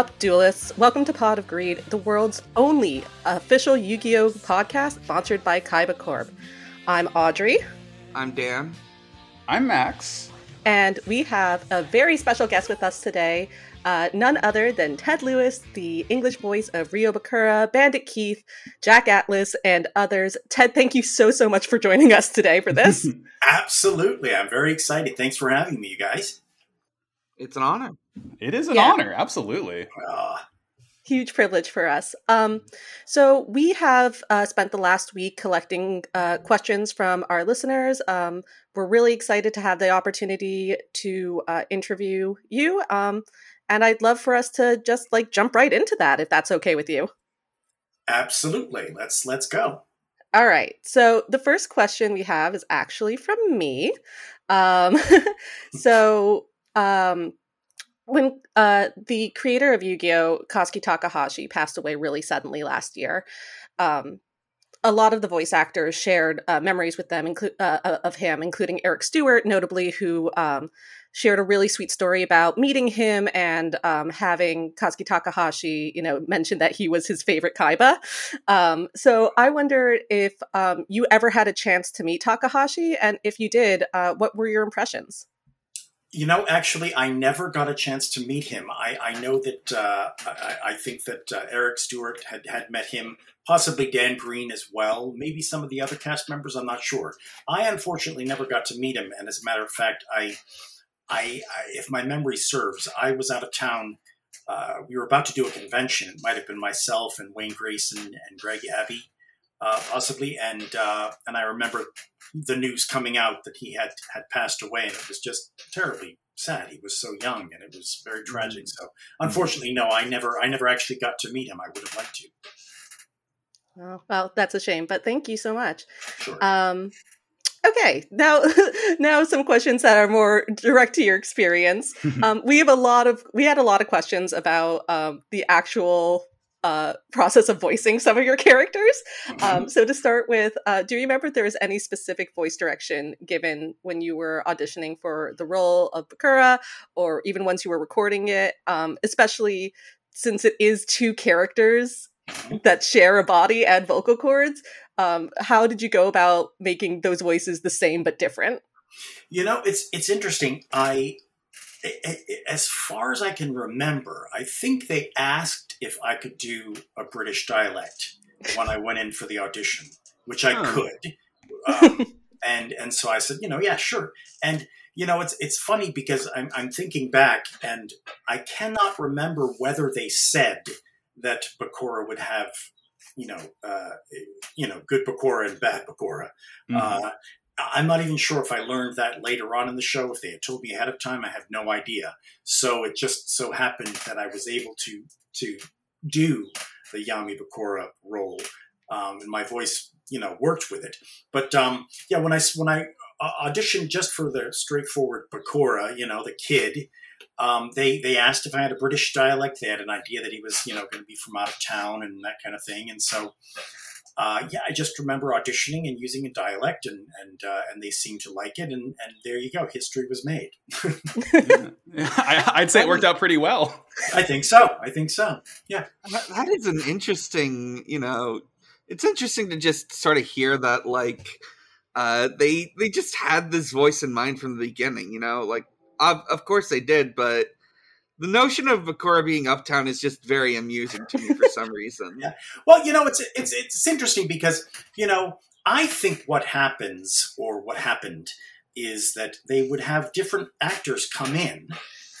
up, duelists? Welcome to Pod of Greed, the world's only official Yu Gi Oh podcast sponsored by Kaiba Corp. I'm Audrey. I'm Dan. I'm Max. And we have a very special guest with us today, uh, none other than Ted Lewis, the English voice of Ryo Bakura, Bandit Keith, Jack Atlas, and others. Ted, thank you so, so much for joining us today for this. Absolutely. I'm very excited. Thanks for having me, you guys. It's an honor. It is an Yeah. honor, absolutely. Uh, Huge privilege for us. Um, so we have uh, spent the last week collecting uh, questions from our listeners. Um, we're really excited to have the opportunity to uh, interview you, um, and I'd love for us to just like jump right into that, if that's okay with you. absolutely. Let's let's go. All right. So the first question we have is actually from me. Um, so um, when uh, the creator of Yu-Gi-Oh, Kazuki Takahashi, passed away really suddenly last year, um, a lot of the voice actors shared uh, memories with them, inclu- uh, of him, including Eric Stewart, notably, who um, shared a really sweet story about meeting him and um, having Kazuki Takahashi, you know, mention that he was his favorite Kaiba. Um, so I wonder if um, you ever had a chance to meet Takahashi, and if you did, uh, what were your impressions? You know, actually, I never got a chance to meet him. I, I know that uh, I, I think that uh, Eric Stewart had, had met him, possibly Dan Green as well, maybe some of the other cast members. I'm not sure. I unfortunately never got to meet him, and as a matter of fact, I, I, I if my memory serves, I was out of town. Uh, we were about to do a convention. It might have been myself and Wayne Grayson and Greg Abbey, uh, possibly, and uh, and I remember the news coming out that he had had passed away, and it was just terribly sad. He was so young, and it was very tragic. So, unfortunately, no, I never, I never actually got to meet him. I would have liked to. Oh, well, that's a shame, but thank you so much. Sure. Um, okay, now now some questions that are more direct to your experience. Um, we have a lot of we had a lot of questions about um, the actual uh, process of voicing some of your characters. Um, so to start with, uh, do you remember if there was any specific voice direction given when you were auditioning for the role of Bakura, or even once you were recording it? Um, especially since it is two characters that share a body and vocal cords. Um, how did you go about making those voices the same but different? You know, it's it's interesting. I- as far as I can remember, I think they asked if I could do a British dialect when I went in for the audition, which I Huh. could. Um, and and so I said, you know, yeah, sure. And you know, it's it's funny because I'm I'm thinking back, and I cannot remember whether they said that Bakura would have, you know, uh, you know, good Bakura and bad Bakura. Mhm. Uh, I'm not even sure if I learned that later on in the show. If they had told me ahead of time, I have no idea. So it just so happened that I was able to to do the Yami Bakura role, um, and my voice, you know, worked with it. But um, yeah, when I when I uh, auditioned just for the straightforward Bakura, you know, the kid, um, they they asked if I had a British dialect. They had an idea that he was, you know, going to be from out of town and that kind of thing. And so, uh, yeah, I just remember auditioning and using a dialect, and and uh, and they seemed to like it, and and there you go, history was made. Yeah. I, I'd say it worked out pretty well. I think so. I think so. That, that is an interesting, you know, it's interesting to just sort of hear that, like, uh, they they just had this voice in mind from the beginning, you know, like, of, of course they did, but the notion of Bakura being uptown is just very amusing to me for some reason. Yeah. Well, you know, it's it's it's interesting because you know I think what happens or what happened is that they would have different actors come in,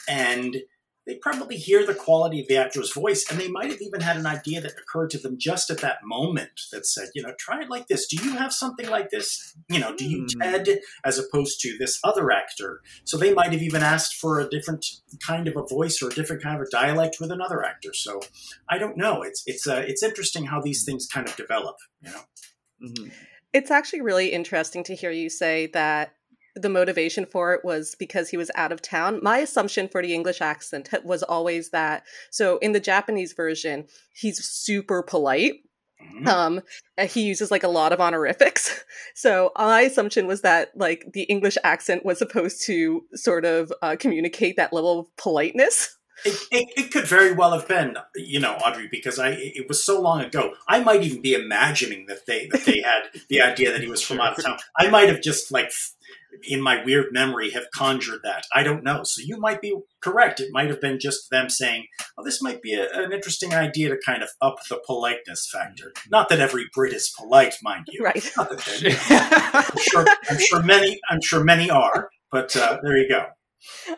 and they probably hear the quality of the actor's voice, and they might have even had an idea that occurred to them just at that moment that said, you know, try it like this. Do you have something like this? You know, do you Hmm. Ted as opposed to this other actor? So they might have even asked for a different kind of a voice or a different kind of a dialect with another actor. So I don't know. It's it's uh, it's interesting how these things kind of develop. You know. Mhm. It's actually really interesting to hear you say that the motivation for it was because he was out of town. My assumption for the English accent was always that so in the Japanese version, he's super polite. Mhm. Mhm. Um, he uses like a lot of honorifics. So my assumption was that like the English accent was supposed to sort of uh, communicate that level of politeness. It, it, it could very well have been, you know, Audrey, because I it was so long ago. I might even be imagining that they that they had the idea that he was from out of town. I might have just like in my weird memory have conjured that. I don't know. So you might be correct. It might have been just them saying, "Oh, this might be a, an interesting idea to kind of up the politeness factor." Not that every Brit is polite, mind you. Right. Not that they're- I'm sure. I'm sure many. I'm sure many are. But uh, there you go.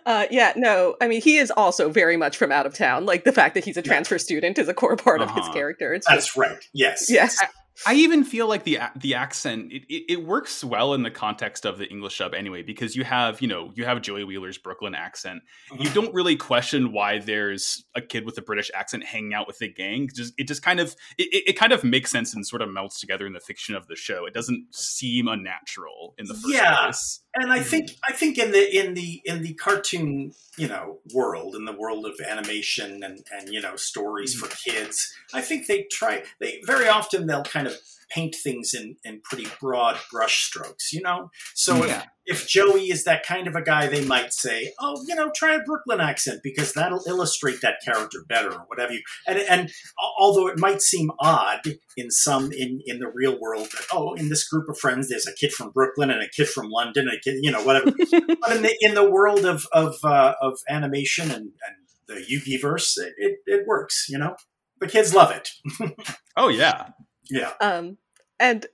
Uh, yeah, no, I mean he is also very much from out of town. Like the fact that he's a transfer student is a core part of his Uh-huh. character. It's just, That's right. Yes. yes, I even feel like the the accent it, it, it works well in the context of the English dub anyway because you have you know you have Joey Wheeler's Brooklyn accent. You Mhm. don't really question why there's a kid with a British accent hanging out with the gang. Just it just kind of it, it it kind of makes sense and sort of melts together in the fiction of the show. It doesn't seem unnatural in the first Yeah. place. And I mm-hmm. think I think in the in the in the cartoon you know world in the world of animation and and you know stories mm-hmm. for kids, I think they try they very often they'll kind of paint things in in pretty broad brush strokes, you know. So Yeah. if, if Joey is that kind of a guy, they might say, oh, you know, try a Brooklyn accent because that'll illustrate that character better or whatever you. And and although it might seem odd in some in in the real world that oh, in this group of friends, there's a kid from Brooklyn and a kid from London and a kid, you know, whatever. but in the in the world of of uh, of animation and, and the Yugi verse, it, it it works. You know, the kids love it. Oh yeah. Yeah. um, and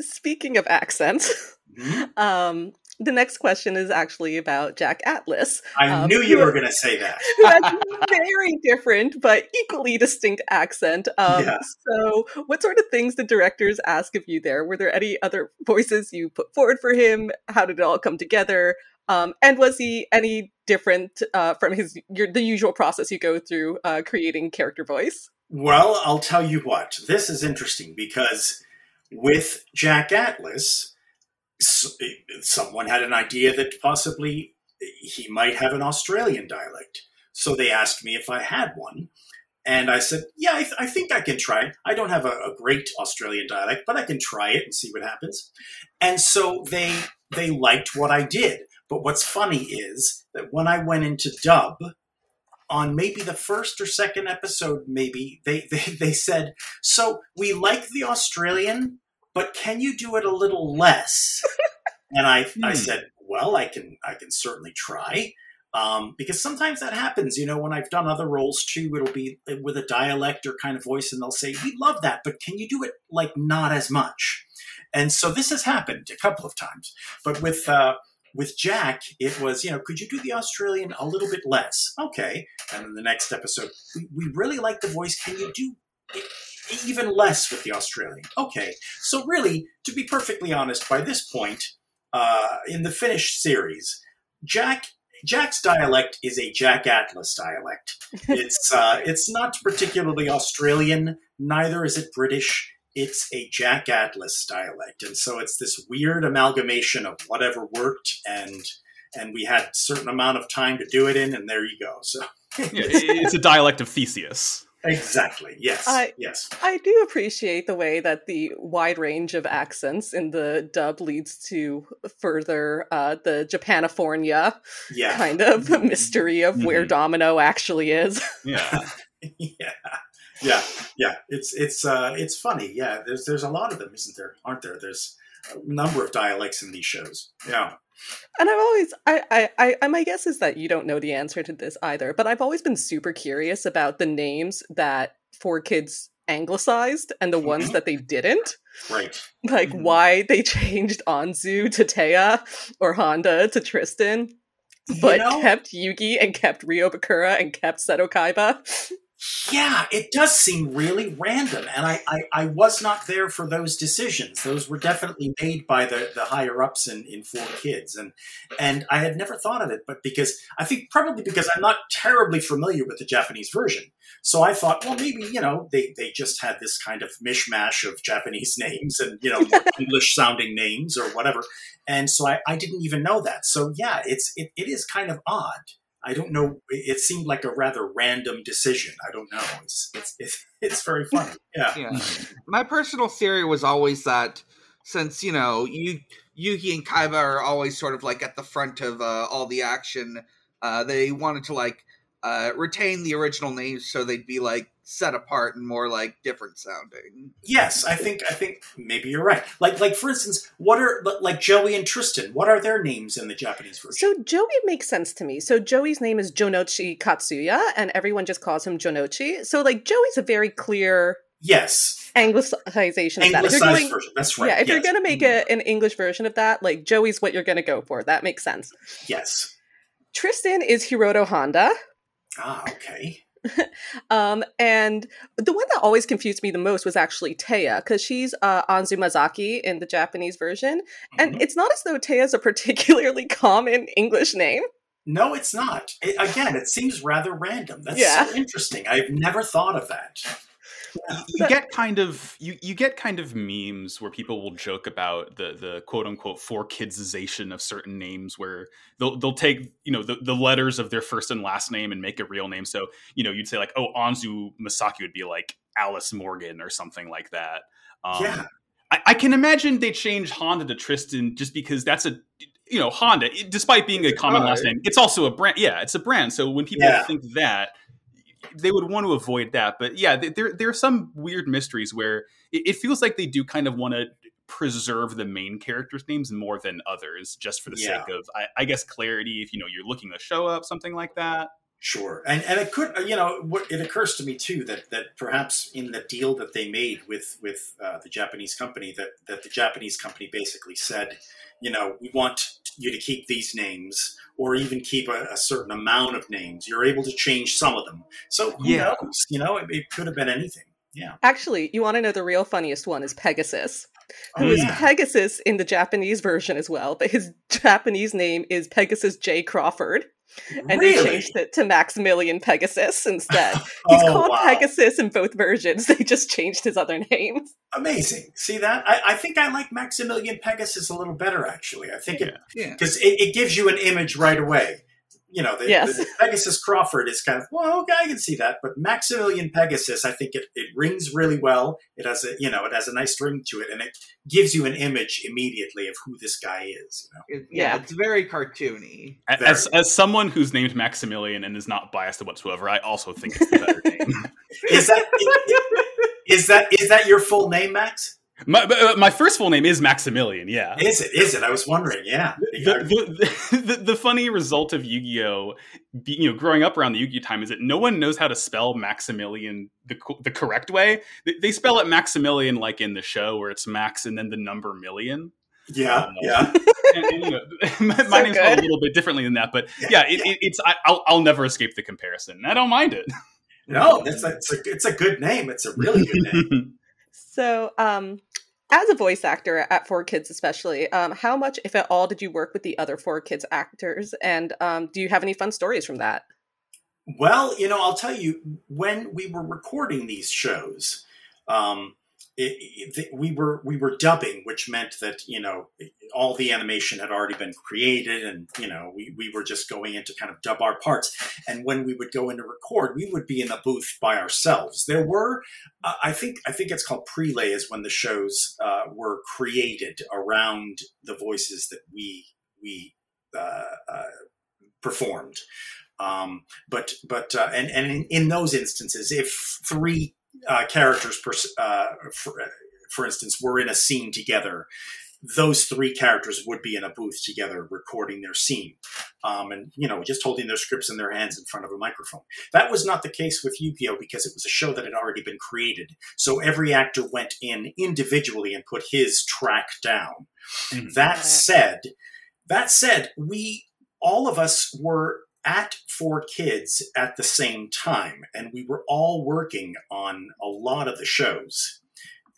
speaking of accents, Mhm. um, the next question is actually about Jack Atlas, I Um, knew you who- were going to say that. who has very different but equally distinct accent. Um, Yeah. So, what sort of things did directors ask of you there? Were there any other voices you put forward for him? How did it all come together? Um, and was he any different uh, from his your, the usual process you go through uh, creating character voice? Well, I'll tell you what. This is interesting because with Jack Atlas, someone had an idea that possibly he might have an Australian dialect. So they asked me if I had one. And I said, yeah, I, th- I think I can try. I don't have a, a great Australian dialect, but I can try it and see what happens. And so they they liked what I did. But what's funny is that when I went into dub, on maybe the first or second episode, maybe they, they, they said, So we like the Australian, but can you do it a little less? and I, I Hmm. said, Well, I can I can certainly try. Um, because sometimes that happens, you know, when I've done other roles too, it'll be with a dialect or kind of voice, and they'll say, We love that, but can you do it like not as much? And so this has happened a couple of times. But with uh, with Jack, it was, you know, could you do the Australian a little bit less? Okay. And then the next episode, we, we really like the voice. Can you do it even less with the Australian? Okay. So, really, to be perfectly honest, by this point uh, in the finished series, Jack. Jack's dialect is a Jack Atlas dialect. It's uh, it's not particularly Australian. Neither is it British. It's a Jack Atlas dialect, and so it's this weird amalgamation of whatever worked, and and we had a certain amount of time to do it in, and there you go. So Yeah, it's a dialect of Theseus. exactly, yes, I- yes, I do appreciate the way that the wide range of accents in the dub leads to further uh, the Japanifornia yeah, kind of mystery of where Mhm. Domino actually is. Yeah. yeah, yeah, yeah. It's it's uh, it's funny. Yeah, there's there's a lot of them, isn't there? Aren't there? There's a number of dialects in these shows. Yeah. And I've always, I, I, I, my guess is that you don't know the answer to this either, but I've always been super curious about the names that 4Kids anglicized and the ones Mhm. that they didn't. Right. Like Mhm. why they changed Anzu to Téa or Honda to Tristan, but you know, kept Yugi and kept Ryo Bakura and kept Seto Kaiba. Yeah, it does seem really random, and I, I, I was not there for those decisions. Those were definitely made by the, the higher ups in, in Four Kids, and and I had never thought of it, but because I think probably because I'm not terribly familiar with the Japanese version, so I thought, well, maybe you know they, they just had this kind of mishmash of Japanese names and you know English sounding names or whatever, and so I, I didn't even know that. So yeah, it's it, it is kind of odd. I don't know. It seemed like a rather random decision. I don't know. It's it's it's, it's very funny. Yeah. Yeah. My personal theory was always that since you know you Yugi and Kaiba are always sort of like at the front of uh, all the action, uh, they wanted to like uh, retain the original names so they'd be like set apart and more like different sounding. Yes, I think I think maybe you're right. Like like for instance, what are like Joey and Tristan? What are their names in the Japanese version? So Joey makes sense to me. So Joey's name is Jonouchi Katsuya, and everyone just calls him Jonouchi. So like Joey's a very clear yes, anglicization of that. If anglicized you're going, version. That's right. yeah, if you're yes. going to make a, an English version of that, like Joey's what you're going to go for. That makes sense. yes. Tristan is Hiroto Honda. Ah, okay. Um, and the one that always confused me the most was actually Téa, because she's uh, Anzu Mazaki in the Japanese version. And Mhm. it's not as though Téa's a particularly common English name. No, it's not. It, again, it seems rather random. That's Yeah. so interesting. I've never thought of that. You get kind of you you get kind of memes where people will joke about the the quote unquote four kidsization of certain names where they'll they'll take you know the, the letters of their first and last name and make a real name so you know you'd say like oh Anzu Mazaki would be like Alice Morgan or something like that. Um, Yeah. I, I can imagine they change Honda to Tristan just because that's a you know Honda it- despite being a common last name it's also a brand yeah it's a brand. So when people Yeah. think that they would want to avoid that. But yeah, there there are some weird mysteries where it, it feels like they do kind of want to preserve the main characters' names more than others, just for the Yeah. sake of, I, I guess, clarity. If you know you're looking to show up, something like that. Sure, and and it could, you know, what it occurs to me too that that perhaps in the deal that they made with with uh, the Japanese company, that that the Japanese company basically said, you know, we want you to keep these names, or even keep a, a certain amount of names. You're able to change some of them. So who Yeah. knows? You know, it, it could have been anything. Yeah. Actually, you want to know the real funniest one is Pegasus, oh, who Oh, is yeah. Pegasus in the Japanese version as well, but his Japanese name is Pegasus J. Crawford. And they changed it to Maximilian Pegasus instead. He's Oh, called wow. Pegasus in both versions. They just changed his other name. Amazing. See that? I, I think I like Maximilian Pegasus a little better, actually. I think it Yeah. because it, it gives you an image right away. You know, the, Yes. the Pegasus Crawford is kind of well, okay, I can see that, but Maximilian Pegasus, I think it, it rings really well. It has a you know, it has a nice ring to it, and it gives you an image immediately of who this guy is. You know, It- yeah, Yeah. it's very cartoony. A- As as someone who's named Maximilian and is not biased whatsoever, I also think it's the better name. is that is that is that your full name, Max? My, uh, my first full name is Maximilian. Yeah. Is it? Is it? I was wondering. Yeah. the, the, the, the funny result of Yu-Gi-Oh, you know, growing up around the Yu-Gi-Oh time is that no one knows how to spell Maximilian the the correct way. They, they spell it Maximilian like in the show, where it's Max and then the number million. yeah. Yeah. And, and, you know, my, my name's spelled a little bit differently than that, but Yeah, yeah, it, It, it's I, I'll I'll never escape the comparison. I don't mind it. No, that's a, it's a it's a good name. It's a really good name. So, um, as a voice actor at 4Kids, especially, um, how much, if at all, did you work with the other 4Kids actors? And um, do you have any fun stories from that? Well, you know, I'll tell you when we were recording these shows, um, it, it, we were we were dubbing, which meant that you know all the animation had already been created, and you know we we were just going in to kind of dub our parts. And when we would go in to record, we would be in the booth by ourselves. There were, uh, I think, I think it's called prelay is when the shows uh, were created around the voices that we we uh, uh, performed. Um, but but uh, and and in, in those instances, if three uh, characters per uh, for, for instance were in a scene together, those three characters would be in a booth together recording their scene, um, and you know just holding their scripts in their hands in front of a microphone. That was not the case with Yu-Gi-Oh because it was a show that had already been created. So every actor went in individually and put his track down. Mhm. That said, that said, we all of us were at 4Kids at the same time, and we were all working on a lot of the shows.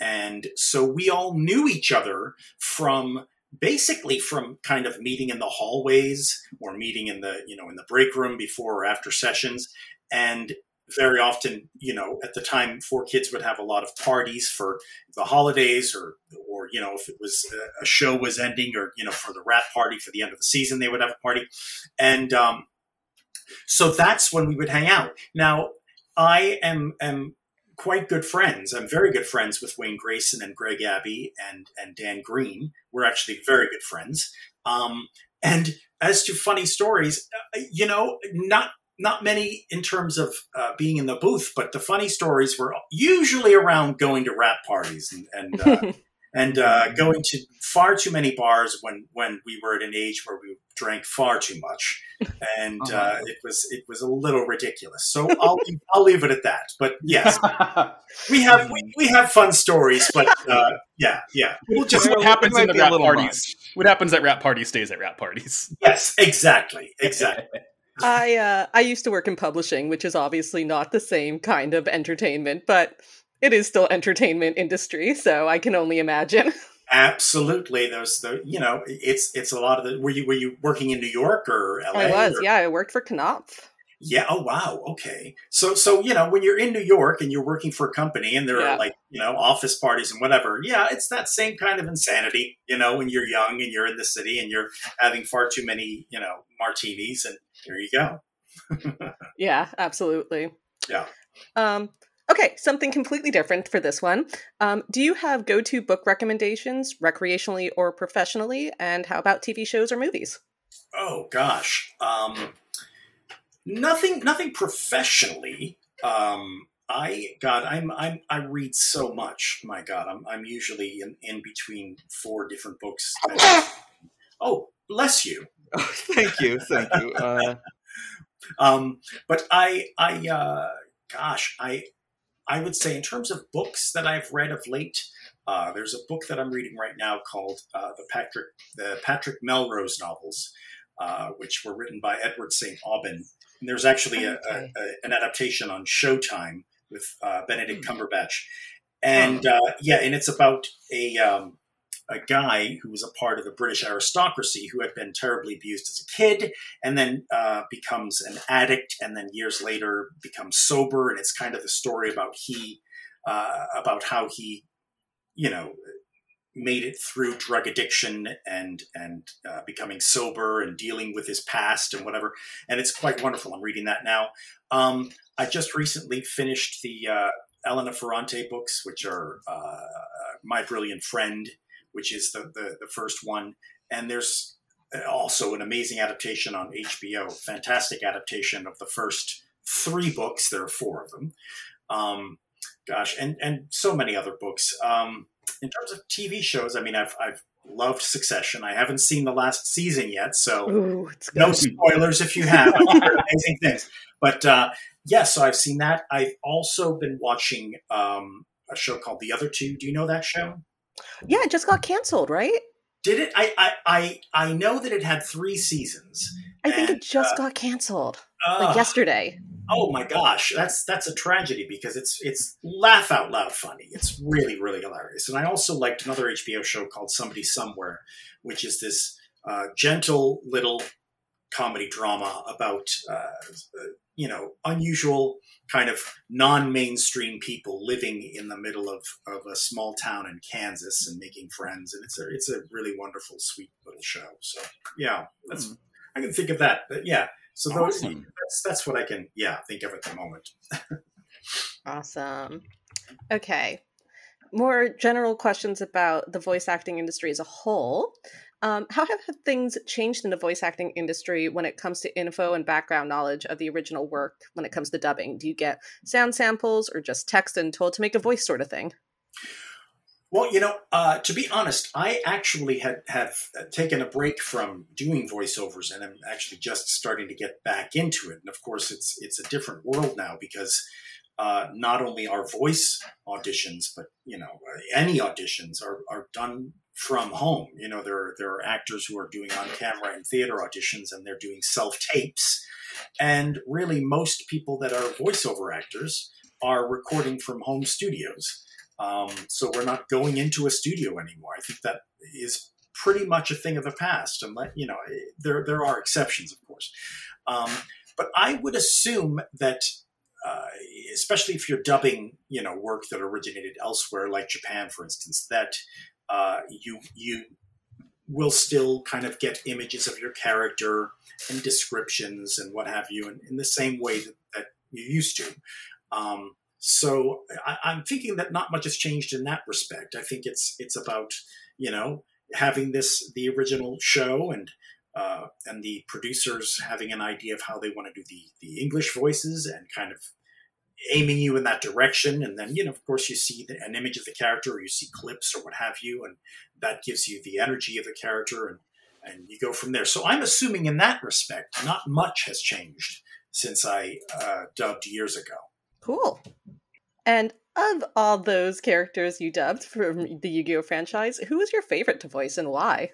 And so we all knew each other from basically from kind of meeting in the hallways or meeting in the you know in the break room before or after sessions and very often you know at the time 4Kids would have a lot of parties for the holidays or or you know if it was a, a show was ending or you know for the rat party for the end of the season they would have a party and um So that's when we would hang out. Now, I am am quite good friends. I'm very good friends with Wayne Grayson and Greg Abbey and and Dan Green. We're actually very good friends. Um, and as to funny stories, uh, you know, not not many in terms of uh, being in the booth, but the funny stories were usually around going to wrap parties and and, uh, and uh, going to far too many bars when when we were at an age where we drank far too much, and uh, uh-huh. it was it was a little ridiculous. So I'll I'll leave it at that. But yes, we have we, we have fun stories, but uh, yeah, yeah. We'll just what happens in the wrap parties. Much. What happens at wrap parties stays at wrap parties. Yes, exactly, exactly. I uh, I used to work in publishing, which is obviously not the same kind of entertainment, but it is still entertainment industry, so I can only imagine. Absolutely, those the you know it's it's a lot of the. Were you were you working in New York or LA? I was, or? yeah. I worked for Knopf. Yeah. Oh wow. Okay. So so you know when you're in New York and you're working for a company and there yeah. are like you know office parties and whatever. Yeah, it's that same kind of insanity. You know when you're young and you're in the city and you're having far too many you know martinis and there you go. yeah. Absolutely. Yeah. Um, Okay, something completely different for this one. Um, do you have go to book recommendations, recreationally or professionally? And how about TV shows or movies? Oh, gosh. Um, nothing, nothing professionally. Um, I God, I'm, I'm I read so much. My God, I'm I'm usually in, in between four different books. oh, bless you. Oh, thank you, thank you. Uh... um, but I I uh, gosh, I I would say, in terms of books that I've read of late, uh, there's a book that I'm reading right now called uh, the Patrick the Patrick Melrose novels, uh, which were written by Edward St. Aubyn. And there's actually okay. a, a, an adaptation on Showtime with uh, Benedict hmm. Cumberbatch, and uh, yeah, and it's about a um, a guy who was a part of the British aristocracy who had been terribly abused as a kid and then uh, becomes an addict and then years later becomes sober. And it's kind of the story about he, uh, about how he, you know, made it through drug addiction and and uh, becoming sober and dealing with his past and whatever. And it's quite wonderful. I'm reading that now. Um, I just recently finished the uh, Elena Ferrante books, which are uh, My Brilliant Friend which is the, the, the first one. And there's also an amazing adaptation on HBO, fantastic adaptation of the first three books. There are four of them. Um, gosh, and, and so many other books. Um, in terms of TV shows, I mean, I've, I've loved Succession. I haven't seen the last season yet, so Ooh, no spoilers if you have. amazing things. But uh, yeah, so I've seen that. I've also been watching um, a show called The Other Two. Do you know that show? Yeah, it just got canceled, right? Did it? I I I, I know that it had three seasons. I think and, it just uh, got canceled uh, like yesterday. Oh my gosh, that's that's a tragedy because it's it's laugh out loud funny. It's really really hilarious. And I also liked another HBO show called Somebody Somewhere, which is this uh, gentle little comedy drama about uh, you know unusual kind of non-mainstream people living in the middle of, of a small town in Kansas and making friends, and it's a it's a really wonderful, sweet little show. So yeah, that's mm. I can think of that. But yeah, so those awesome. that's that's what I can yeah think of at the moment. awesome. Okay. More general questions about the voice acting industry as a whole. Um, how have things changed in the voice acting industry when it comes to info and background knowledge of the original work when it comes to dubbing? Do you get sound samples or just text and told to make a voice sort of thing? Well, you know, uh, to be honest, I actually had have taken a break from doing voiceovers, and I'm actually just starting to get back into it. And of course, it's it's a different world now because uh, not only are voice auditions, but you know, any auditions are are done from home. You know, there are, there are actors who are doing on camera and theater auditions and they're doing self tapes. And really, most people that are voiceover actors are recording from home studios. Um, so we're not going into a studio anymore. I think that is pretty much a thing of the past. And let you know, there there are exceptions, of course. Um, but I would assume that uh, especially if you're dubbing, you know, work that originated elsewhere, like Japan, for instance, that uh, you you will still kind of get images of your character and descriptions and what have you in, in the same way that, that you used to. Um, so I, I'm thinking that not much has changed in that respect. I think it's it's about you know having this the original show and uh, and the producers having an idea of how they want to do the the English voices and kind of aiming you in that direction. And then you know of course you see the, an image of the character or you see clips or what have you and that gives you the energy of the character and and you go from there. So i'm assuming in that respect not much has changed since i uh, dubbed years ago. Cool. And of all those characters you dubbed from the yu-gi-oh franchise who was your favorite to voice and why?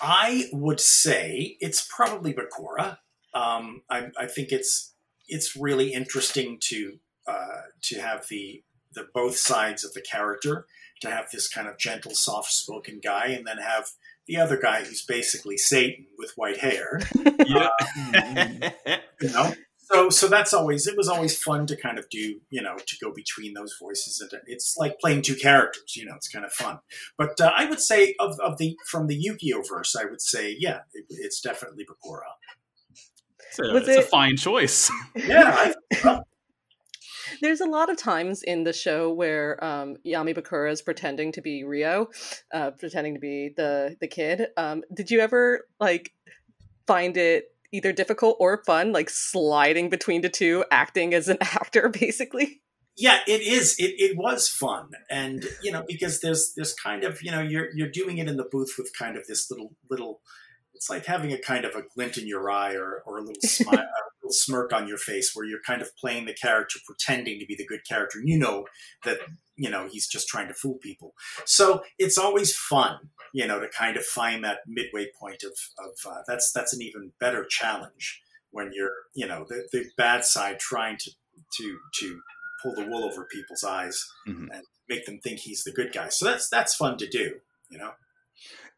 I would say it's probably bakura. Um, I, I think it's it's really interesting to uh, to have the the both sides of the character to have this kind of gentle, soft spoken guy, and then have the other guy who's basically Satan with white hair. Yeah. Uh, you know, so so that's always it was always fun to kind of do you know to go between those voices and it's like playing two characters. You know, it's kind of fun. But uh, I would say of, of the from the Yu-Gi-Oh verse, I would say yeah, it, it's definitely Bakura. It's a, it's it, a fine choice. Yeah. There's a lot of times in the show where um, Yami Bakura is pretending to be Ryo, uh, pretending to be the the kid. Um, did you ever like find it either difficult or fun, like sliding between the two, acting as an actor, basically? Yeah, it is. It, it was fun, and you know because there's there's kind of you know you're you're doing it in the booth with kind of this little little it's like having a kind of a glint in your eye or, or a little smile, a little smirk on your face where you're kind of playing the character, pretending to be the good character. And you know that, you know, he's just trying to fool people. So it's always fun, you know, to kind of find that midway point of, of uh, that's, that's an even better challenge when you're, you know, the, the bad side trying to, to, to pull the wool over people's eyes mm-hmm. and make them think he's the good guy. So that's, that's fun to do, you know?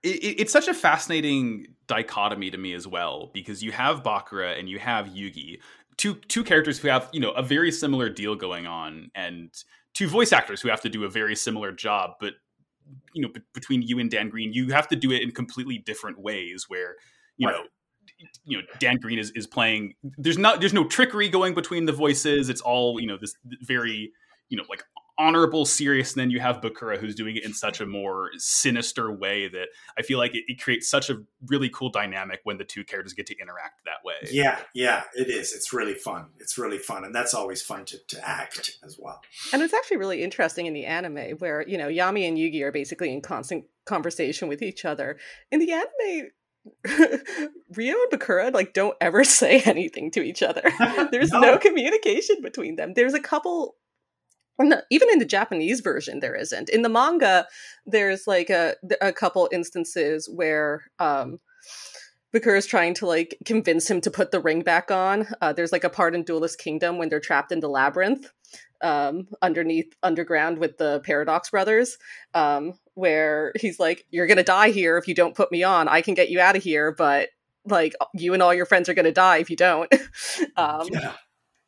It, it's such a fascinating dichotomy to me as well because you have Bakura and you have Yugi, two two characters who have you know a very similar deal going on, and two voice actors who have to do a very similar job, but you know b- between you and Dan Green, you have to do it in completely different ways. Where you right. know you know Dan Green is is playing. There's not there's no trickery going between the voices. It's all you know this very you know like honorable, serious, and then you have Bakura who's doing it in such a more sinister way that I feel like it, it, creates such a really cool dynamic when the two characters get to interact that way. Yeah, yeah, it is. It's really fun. It's really fun, and that's always fun to, to act as well. And it's actually really interesting in the anime where you know Yami and Yugi are basically in constant conversation with each other. In the anime, Ryo and Bakura like don't ever say anything to each other. There's no. no. communication between them. There's a couple no, even in the Japanese version, there isn't. In the manga, there's like a a couple instances where um, is trying to like convince him to put the ring back on. Uh, there's like a part in Duelist Kingdom when they're trapped in the labyrinth um, underneath underground with the Paradox Brothers, um, where he's like, "You're gonna die here if you don't put me on. I can get you out of here, but." Like you and all your friends are to die if you don't. um, yeah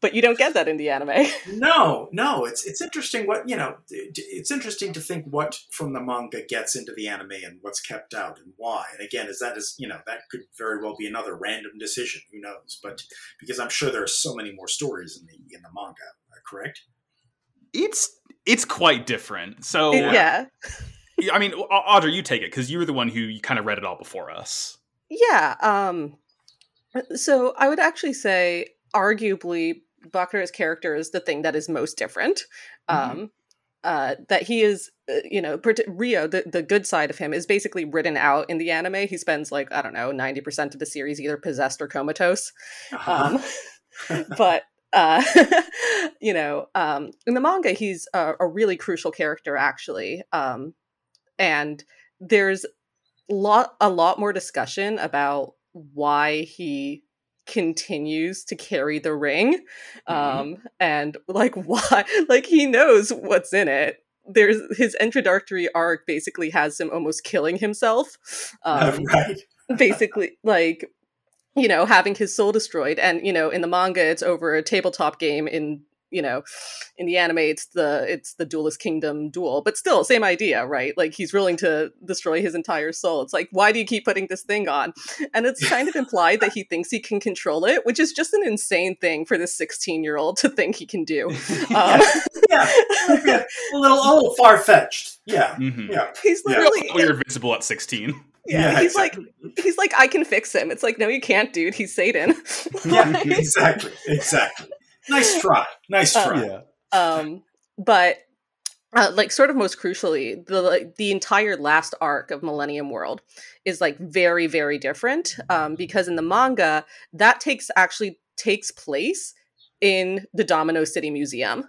but you don't get that in the anime. no, no, it's it's interesting what you know. It's interesting to think what from the manga gets into the anime and what's kept out and why. And again, is that is you know that could very well be another random decision. Who knows? But because I'm sure there are so many more stories in the in the manga. Correct? It's it's quite different. So yeah. I mean, Audrey, you take it because you were the one who kind of read it all before us. Yeah. Um. So I would actually say, arguably, Bakura's character is the thing that is most different. Mm-hmm. Um, uh, that he is, uh, you know, Ryo, the, the good side of him is basically written out in the anime. He spends like, I don't know, 90% of the series either possessed or comatose. Uh-huh. Um, but, uh, you know, um, in the manga, he's a, a really crucial character, actually. Um, and there's lot a lot more discussion about why he continues to carry the ring mm-hmm. um and like why like he knows what's in it there's his introductory arc basically has him almost killing himself um right. basically like you know having his soul destroyed and you know in the manga it's over a tabletop game in you know, in the anime it's the it's the duelist kingdom duel, but still same idea, right? Like he's willing to destroy his entire soul. It's like why do you keep putting this thing on? And it's kind of implied that he thinks he can control it, which is just an insane thing for this 16 year old to think he can do. Um, yeah. yeah. a little, a little far fetched. Yeah, Mhm. yeah. he's literally Oh, you're visible at 16. yeah, Yeah, he's like he's like I can fix him. It's like no, you can't, dude. He's Satan. Yeah, exactly, exactly. Nice try, nice Uh, try. um but uh, like sort of most crucially the like, the entire last arc of millennium world is like very very different um because in the manga that takes actually takes place in the domino city museum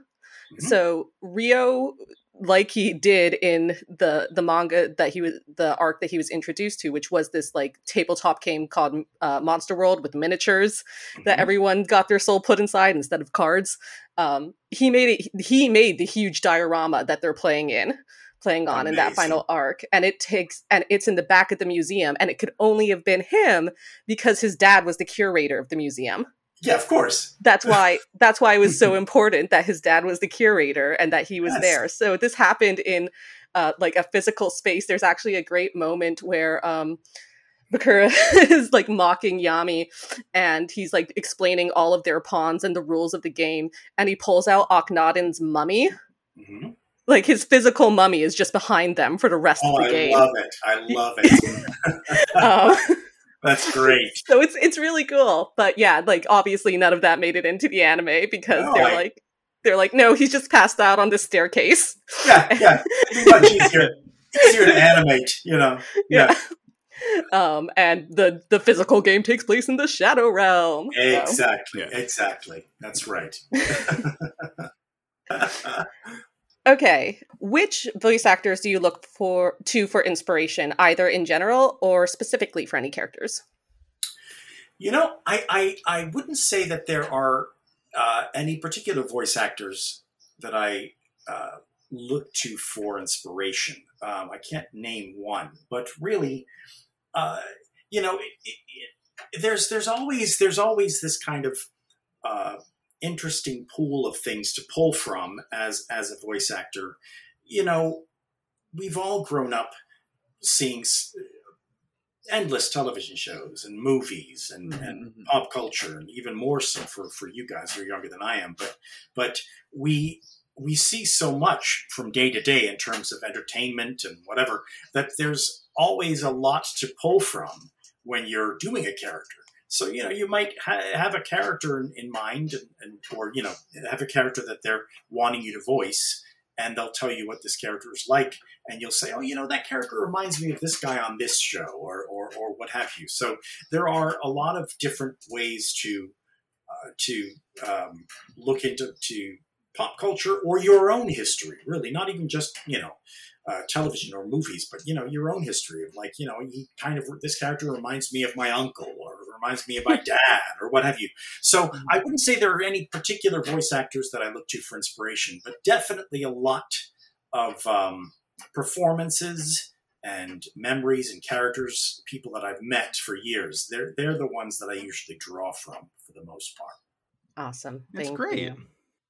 Mhm. so ryo like he did in the the manga that he was the arc that he was introduced to which was this like tabletop game called uh, monster world with miniatures that Mhm. everyone got their soul put inside instead of cards. Um, he made it. He made the huge diorama that they're playing in, playing on in that final arc, and it takes and it's in the back of the museum, and it could only have been him because his dad was the curator of the museum. Yeah, of course. That's why. that's why it was so important that his dad was the curator and that he was Yes. there. So this happened in uh, like a physical space. There's actually a great moment where um, Bakura is like mocking Yami, and he's like explaining all of their pawns and the rules of the game, and he pulls out Akhenaten's mummy. Mhm. Like his physical mummy is just behind them for the rest Oh, of the I game. I love it. I love it. um, That's great. so it's it's really cool. But yeah, like obviously none of that made it into the anime because No, they're I- like they're like, no, he's just passed out on the staircase. Yeah, yeah. It'd much easier, easier to animate. You know. Yeah. um, and the the physical game takes place in the shadow realm. Exactly. Yeah. Exactly. That's right. Okay, which voice actors do you look for to for inspiration, either in general or specifically for any characters? You know, I, I, I wouldn't say that there are uh, any particular voice actors that I uh, look to for inspiration. Um, I can't name one, but really, uh, you know, it, it, it, there's there's always there's always this kind of uh, interesting pool of things to pull from as as a voice actor. You know, we've all grown up seeing s- endless television shows and movies and, mm-hmm, and mm-hmm. pop culture, and even more so for, for you guys who are younger than I am. But but we we see so much from day to day in terms of entertainment and whatever that there's always a lot to pull from when you're doing a character. So you know you might ha- have a character in, in mind, and, and or you know have a character that they're wanting you to voice, and they'll tell you what this character is like, and you'll say, "Oh, you know that character reminds me of this guy on this show," or or, or what have you. So there are a lot of different ways to uh, to um, look into to pop culture or your own history. Really, not even just you know uh, television or movies, but you know your own history of like you know he kind of this character reminds me of my uncle or reminds me of my dad or what have you. So I wouldn't say there are any particular voice actors that I look to for inspiration, but definitely a lot of um, performances and memories and characters, people that I've met for years. They're they're the ones that I usually draw from for the most part. Awesome, That's Thank great. you.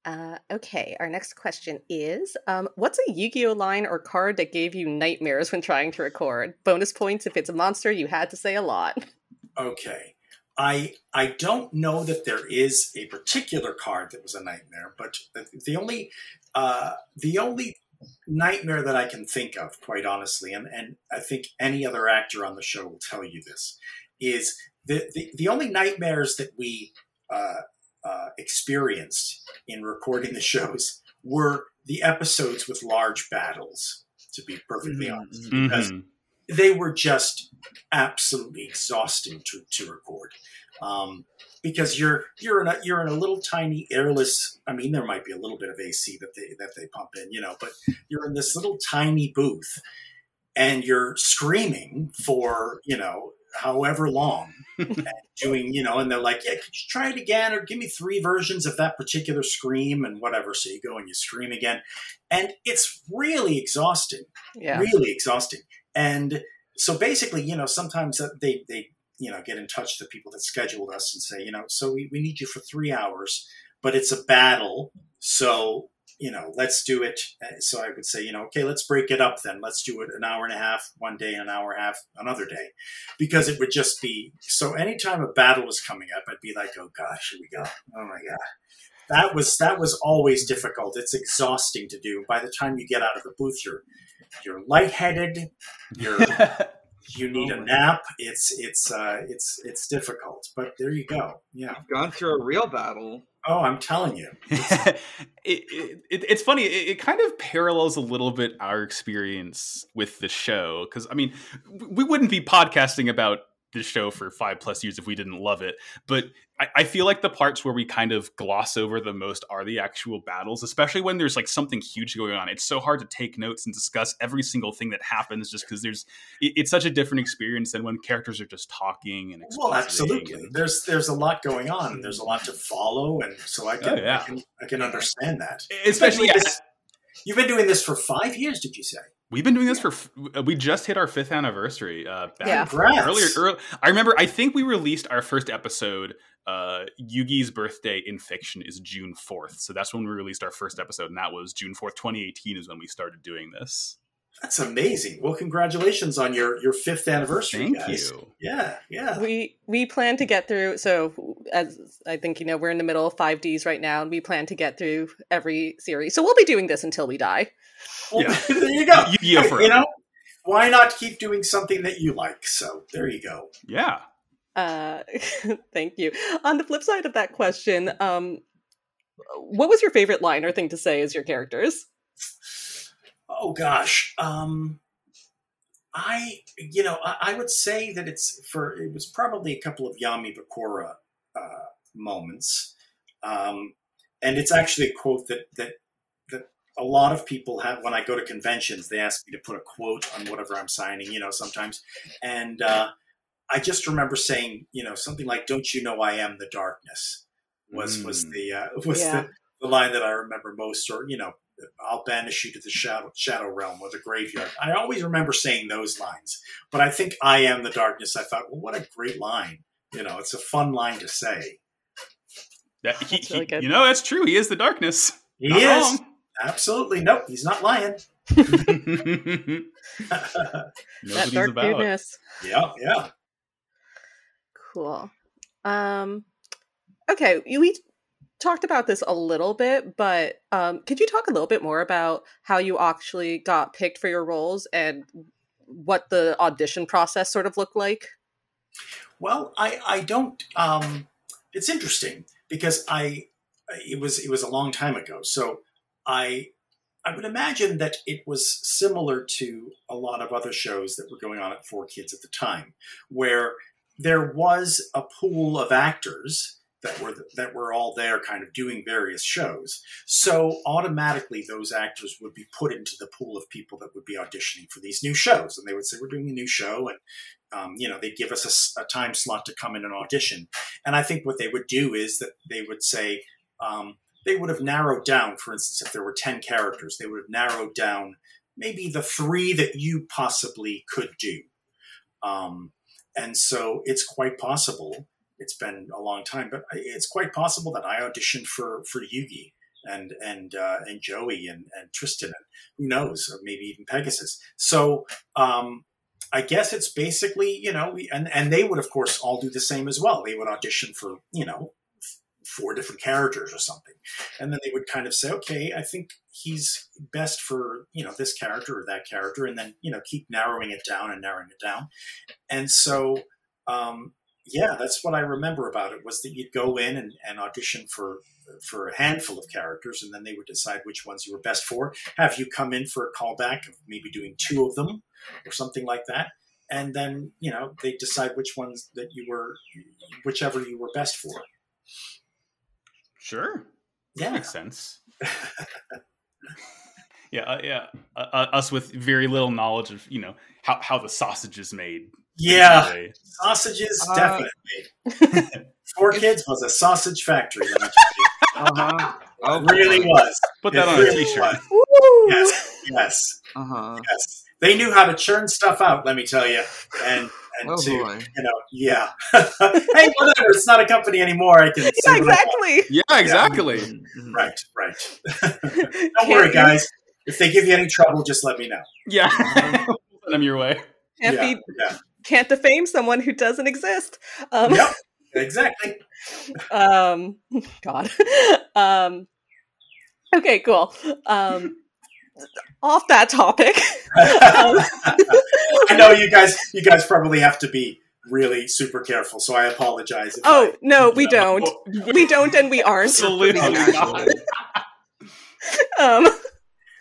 Uh, okay, our next question is um, What's a Yu Gi Oh line or card that gave you nightmares when trying to record? Bonus points if it's a monster you had to say a lot. Okay. I I don't know that there is a particular card that was a nightmare, but the, only uh, the only nightmare that I can think of, quite honestly, and, and I think any other actor on the show will tell you this, is the the, the only nightmares that we uh, uh, experienced in recording the shows were the episodes with large battles. To be perfectly Mhm. honest, because Mhm. they were just absolutely exhausting to, to record um, because you're you're in a you're in a little tiny airless. I mean, there might be a little bit of AC that they that they pump in, you know, but you're in this little tiny booth and you're screaming for you know however long doing you know and they're like yeah could you try it again or give me three versions of that particular scream and whatever so you go and you scream again and it's really exhausting Yeah. really exhausting. And so basically, you know, sometimes they they you know get in touch with the people that scheduled us and say, you know, so we, we need you for three hours, but it's a battle, So you know, let's do it. So I would say, you know, okay, let's break it up then. Let's do it an hour and a half one day, an hour and a half another day, because it would just be so. Anytime a battle was coming up, I'd be like, oh gosh, here we go. Oh my god. That was that was always difficult. It's exhausting to do. By the time you get out of the booth, you're you're lightheaded. You're you need a nap. It's it's uh, it's it's difficult, but there you go. Yeah, I've gone through a real battle. Oh, I'm telling you. it, it, it, it's funny. It, it, kind of parallels a little bit our experience with the show because I mean, we wouldn't be podcasting about this show for five plus years if we didn't love it. But I, I, feel like the parts where we kind of gloss over the most are the actual battles, especially when there's like something huge going on. It's so hard to take notes and discuss every single thing that happens just because there's it, it's such a different experience than when characters are just talking and well, absolutely. And, there's there's a lot going on there's a lot to follow, and so I oh, can oh, yeah. I can, I can understand that. Especially, yeah. This, you've been doing this for five years, did you say? We've been doing this for. We just hit our fifth anniversary. Uh, back yeah. earlier, early, I remember. I think we released our first episode. Uh, Yugi's birthday in fiction is June fourth, so that's when we released our first episode, and that was June fourth, twenty eighteen, is when we started doing this. That's amazing. Well, congratulations on your your fifth anniversary. Thank guys. you. Yeah, yeah. We we plan to get through. So as I think you know, we're in the middle of 5D's right now, and we plan to get through every series. So we'll be doing this until we die. Well, yeah. there you go. you, you know, why not keep doing something that you like? So there you go. Yeah. Uh, thank you. On the flip side of that question, um, what was your favorite line or thing to say as your characters? Oh gosh, um, I you know I, I, would say that it's for it was probably a couple of Yami Bakura uh, moments, um, and it's actually a quote that that that a lot of people have when I go to conventions, they ask me to put a quote on whatever I'm signing, you know, sometimes. And uh, I just remember saying, you know, something like, Don't you know I am the darkness was mm. was the uh, was yeah. the, the line that I remember most, or, you know, I'll banish you to the shadow shadow realm or the graveyard. I always remember saying those lines. But I think I am the darkness. I thought, well, what a great line. You know, it's a fun line to say. Yeah, he, he, you know, that's true. He is the darkness. He Not is. Wrong. Absolutely. Nope. He's not lying. that dark about. goodness. Yeah. Yeah. Cool. Um, okay. We talked about this a little bit, but um, could you talk a little bit more about how you actually got picked for your roles and what the audition process sort of looked like? Well, I I don't. Um, it's interesting because I it was it was a long time ago, so I I would imagine that it was similar to a lot of other shows that were going on at 4Kids at the time, where there was a pool of actors that were that were all there, kind of doing various shows. So automatically, those actors would be put into the pool of people that would be auditioning for these new shows, and they would say, "We're doing a new show," and um, you know, they'd give us a, a, time slot to come in and audition. And I think what they would do is that they would say. Um, they would have narrowed down, for instance, if there were 10 characters, they would have narrowed down maybe the three that you possibly could do. Um, and so it's quite possible, it's been a long time, but it's quite possible that I auditioned for, for Yugi and and uh, and Joey and, and Tristan and who knows, or maybe even Pegasus. So um, I guess it's basically you know, and and they would of course all do the same as well. They would audition for you know four different characters or something. And then they would kind of say, okay, I think he's best for, you know, this character or that character. And then, you know, keep narrowing it down and narrowing it down. And so, um, yeah, that's what I remember about it was that you'd go in and, and audition for for a handful of characters, and then they would decide which ones you were best for. Have you come in for a callback of maybe doing two of them or something like that, and then you know they decide which ones that you were, whichever you were best for. Sure. Yeah. That makes sense. yeah, uh, yeah. Uh, uh, us with very little knowledge of you know how how the sausage is made. Yeah, sausages uh, definitely. 4Kids was a sausage factory. uh-huh. Oh, it really was. Put that it on really a t-shirt. Yes, yes, Uh huh. yes. They knew how to churn stuff out. Let me tell you, and and Oh to boy. you know, yeah. hey, whatever. It's not a company anymore. I can. Yeah, say what exactly. Yeah, exactly. Mhm. Right, right. Don't Don't worry, guys. If they give you any trouble, just let me know. Yeah. Send them your way. Can't yeah, be, yeah. Can't defame someone who doesn't exist. Um, Yep, exactly. um god um okay cool um off that topic I know you guys. You guys probably have to be really super careful. So I apologize. If oh I, no we don't we don't and we aren't Absolutely not. um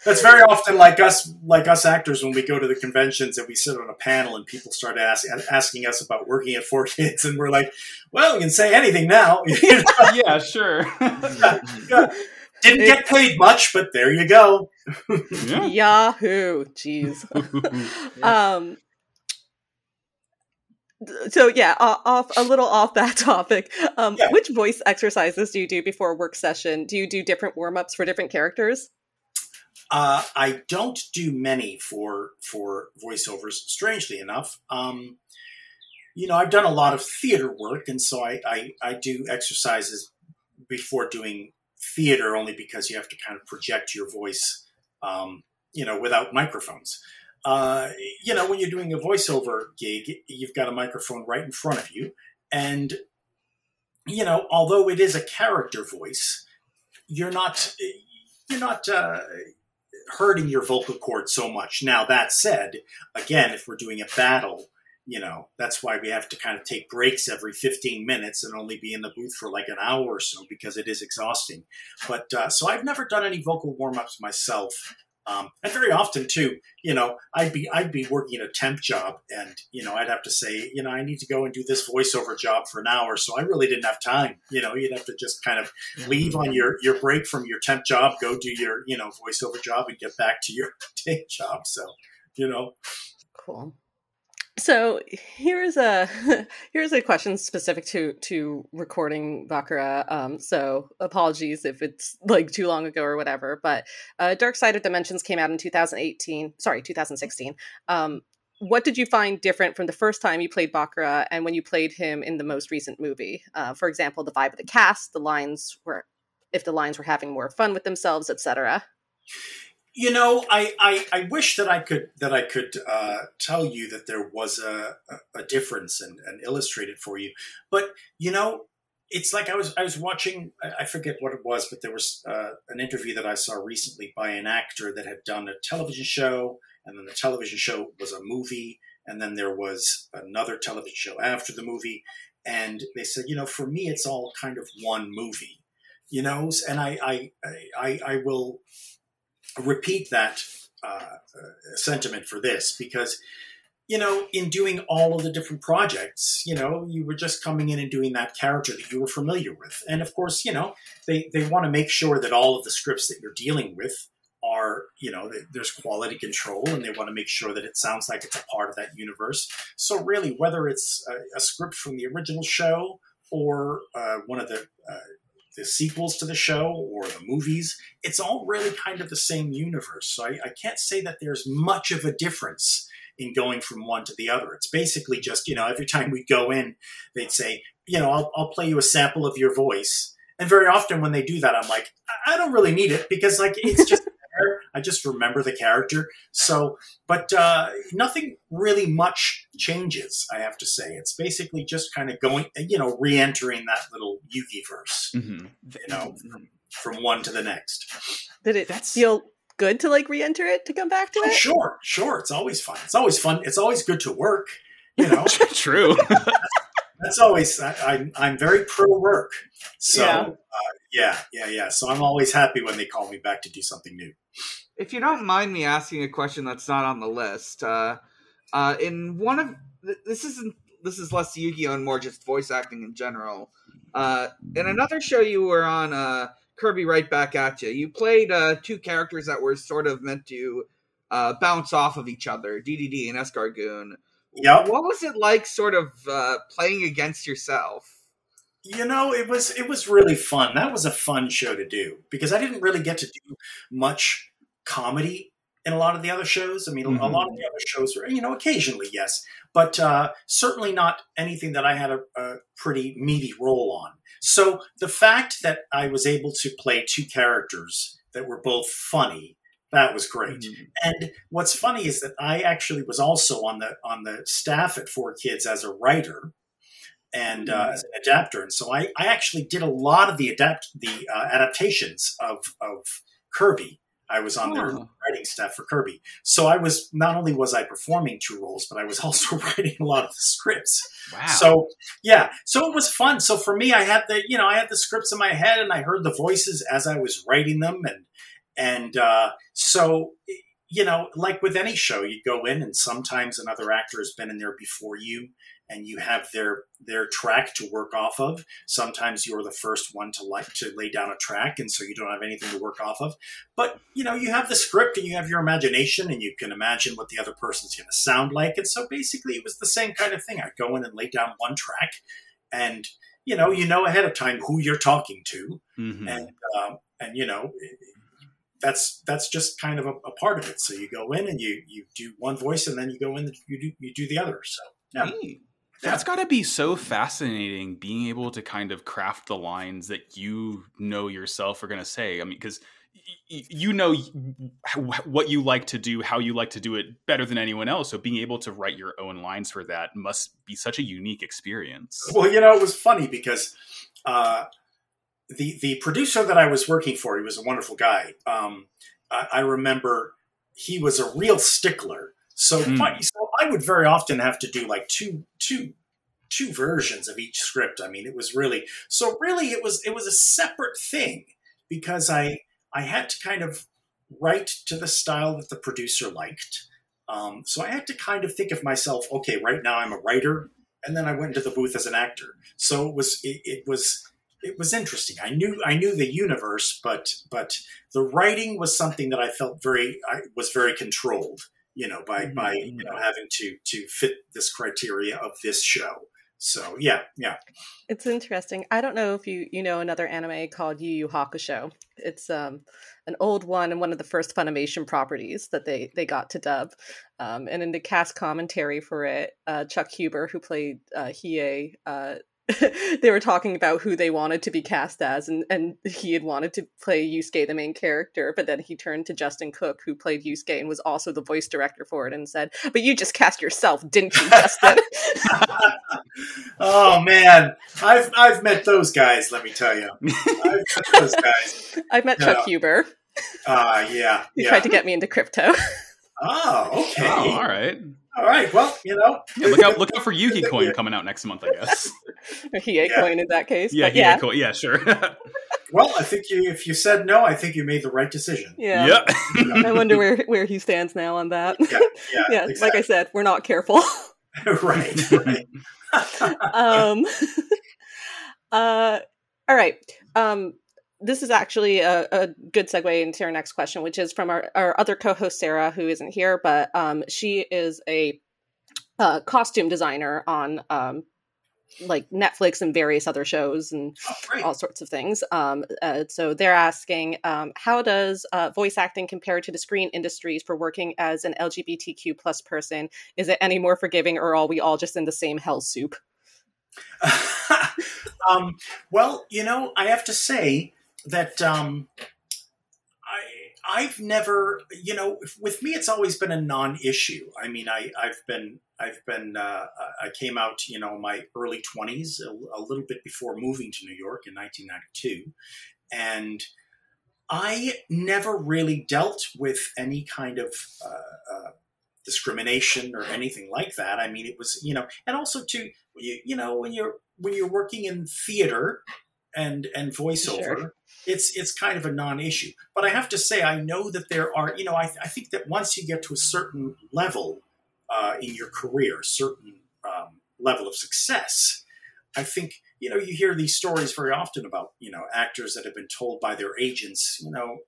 that's very often like us, like us actors when we go to the conventions and we sit on a panel and people start ask, asking us about working at 4Kids, and we're like, "Well, you can say anything now." Yeah, sure. Yeah. Didn't get paid much, but there you go. yeah. yahoo jeez um so yeah off a little off that topic um Yeah. which voice exercises do you do before a work session do you do different warm-ups for different characters Uh, I don't do many for for voiceovers. Strangely enough, um, you know, I've done a lot of theater work, and so I, I I do exercises before doing theater, only because you have to kind of project your voice, um, you know, without microphones. Uh, you know, when you're doing a voiceover gig, you've got a microphone right in front of you, and you know, although it is a character voice, you're not you're not. Uh, hurting your vocal cords so much. Now, that said, again, if we're doing a battle, you know, that's why we have to kind of take breaks every 15 minutes and only be in the booth for like an hour or so because it is exhausting. But uh, so I've never done any vocal warm ups myself. Um, and very often too, you know, I'd be I'd be working a temp job, and you know, I'd have to say, you know, I need to go and do this voiceover job for an hour, so I really didn't have time. You know, you'd have to just kind of leave on your your break from your temp job, go do your you know voiceover job, and get back to your day job. So, you know, Cool. So here's a here's a question specific to to recording Bakura. Um, so apologies if it's like too long ago or whatever. But uh, Dark Side of Dimensions came out in 2018. Sorry, 2016. Um, what did you find different from the first time you played Bakura and when you played him in the most recent movie? Uh, for example, the vibe of the cast, the lines were, if the lines were having more fun with themselves, etc. you know, I, I I wish that I could that I could uh, tell you that there was a a, a difference and, and illustrate it for you, but you know. It's like I was I was watching I forget what it was, but there was uh, an interview that I saw recently by an actor that had done a television show, and then the television show was a movie, and then there was another television show after the movie, and they said, you know, for me, it's all kind of one movie, you know, and I I I, I will repeat that uh, sentiment for this because you know in doing all of the different projects you know you were just coming in and doing that character that you were familiar with. And of course you know they they want to make sure that all of the scripts that you're dealing with are you know there's quality control and they want to make sure that it sounds like it's a part of that universe. So really whether it's a, a script from the original show or uh, one of the uh, the sequels to the show or the movies, it's all really kind of the same universe. So I, I can't say that there's much of a difference in going from one to the other. It's basically just, you know, every time we go in, they'd say, you know, I'll, I'll play you a sample of your voice. And very often when they do that, I'm like, I don't really need it because like it's just. I just remember the character. So, but uh, nothing really much changes. I have to say, it's basically just kind of going, you know, re-entering that little Yugi verse, hmm you know, from, from one to the next. Did it That's- feel good to like re-enter it to come back to Oh, it? sure, sure. It's always fun. It's always fun. It's always good to work. You know, True. that's always. I, I'm I'm very pro work. So Yeah. uh, yeah, yeah, yeah. So I'm always happy when they call me back to do something new. If you don't mind me asking a question that's not on the list, uh, uh, in one of this isn't this is less Yu-Gi-Oh and more just voice acting in general. Uh, in another show you were on, uh, Kirby Right Back at You, you played uh, two characters that were sort of meant to uh, bounce off of each other, Dedede and Escargoon. Yep. What was it like, sort of uh, playing against yourself? You know, it was it was really fun. That was a fun show to do because I didn't really get to do much comedy in a lot of the other shows. I mean, Mhm. a lot of the other shows were, you know, occasionally, yes, but uh, certainly not anything that I had a, a pretty meaty role on. So the fact that I was able to play two characters that were both funny, that was great. Mhm. And what's funny is that I actually was also on the on the staff at 4Kids as a writer and uh, as an adapter, and so I, I actually did a lot of the adapt the uh, adaptations of of Kirby. I was on their Oh. writing staff for Kirby, so I was not only was I performing two roles, but I was also writing a lot of the scripts. Wow. So yeah, so it was fun. So for me, I had the you know I had the scripts in my head, and I heard the voices as I was writing them, and and uh, so you know, like with any show, you go in, and sometimes another actor has been in there before you, and you have their their track to work off of. Sometimes you're the first one to like to lay down a track, and so you don't have anything to work off of. But you know, you have the script, and you have your imagination, and you can imagine what the other person's going to sound like. And so basically, it was the same kind of thing. I go in and lay down one track, and you know, you know ahead of time who you're talking to, Mhm. and um, and you know that's that's just kind of a, a part of it. So you go in and you you do one voice, and then you go in and you do you do the other. So yeah, Neat. That's got to be so fascinating being able to kind of craft the lines that you know yourself are going to say. I mean, because you know what you like to do, how you like to do it better than anyone else. So being able to write your own lines for that must be such a unique experience. Well, you know, it was funny because uh, the the producer that I was working for, he was a wonderful guy. Um, I, I remember he was a real stickler. So, my- so I would very often have to do like two two two versions of each script. I mean, it was really so. Really, it was it was a separate thing because I I had to kind of write to the style that the producer liked. Um, so I had to kind of think of myself. Okay, right now I'm a writer and then I went into the booth as an actor. So it was it, it was it was interesting. I knew I knew the universe, but but the writing was something that I felt very I was very controlled. You know, by Mhm. by you know having to to fit this criteria of this show. So yeah, yeah. It's interesting. I don't know if you you know another anime called Yu Yu Hakusho. It's um an old one and one of the first Funimation properties that they they got to dub. Um, and in the cast commentary for it, uh, Chuck Huber, who played uh, Hiei, uh, they were talking about who they wanted to be cast as, and, and he had wanted to play Yusuke, the main character, but then he turned to Justin Cook, who played Yusuke and was also the voice director for it, and said, "But you just cast yourself, didn't you, Justin?" oh man, I've I've met those guys. Let me tell you, I've met those guys. I've met Chuck. Huber. Uh, yeah, He yeah. tried to get me into crypto. Oh, okay. Oh, all right. All right. Well, you know, Yeah, look out! Look out for Yuki Coin coming out next month, I guess. or Hiei Yeah. coin in that case. Yeah, but yeah, yeah. cool. yeah, sure. well, I think you, if you said no, I think you made the right decision. Yeah. Yep. I wonder where where he stands now on that. Yeah, yeah, yeah, like I said, we're not careful. right, right. um uh all right. Um this is actually a, a good segue into our next question, which is from our, our other co-host Sarah, who isn't here, but um she is a uh, costume designer on um like Netflix and various other shows and Oh, all sorts of things. Um, uh, so they're asking, um, how does uh, voice acting compare to the screen industries for working as an LGBTQ plus person? Is it any more forgiving, or are we all just in the same hell soup? um, well, you know, I have to say that um, I I've never, you know, with me, it's always been a non-issue. I mean, I I've been I've been uh, I came out, you know, my early twenties, a, a little bit before moving to New York in 1992, and I never really dealt with any kind of uh, uh, discrimination or anything like that. I mean, it was you know, and also to you, you know when you're when you're working in theater and and voiceover. Sure. It's it's kind of a non-issue, but I have to say I know that there are you know I, I think that once you get to a certain level uh, in your career, certain um, level of success, I think you know you hear these stories very often about you know actors that have been told by their agents, you know,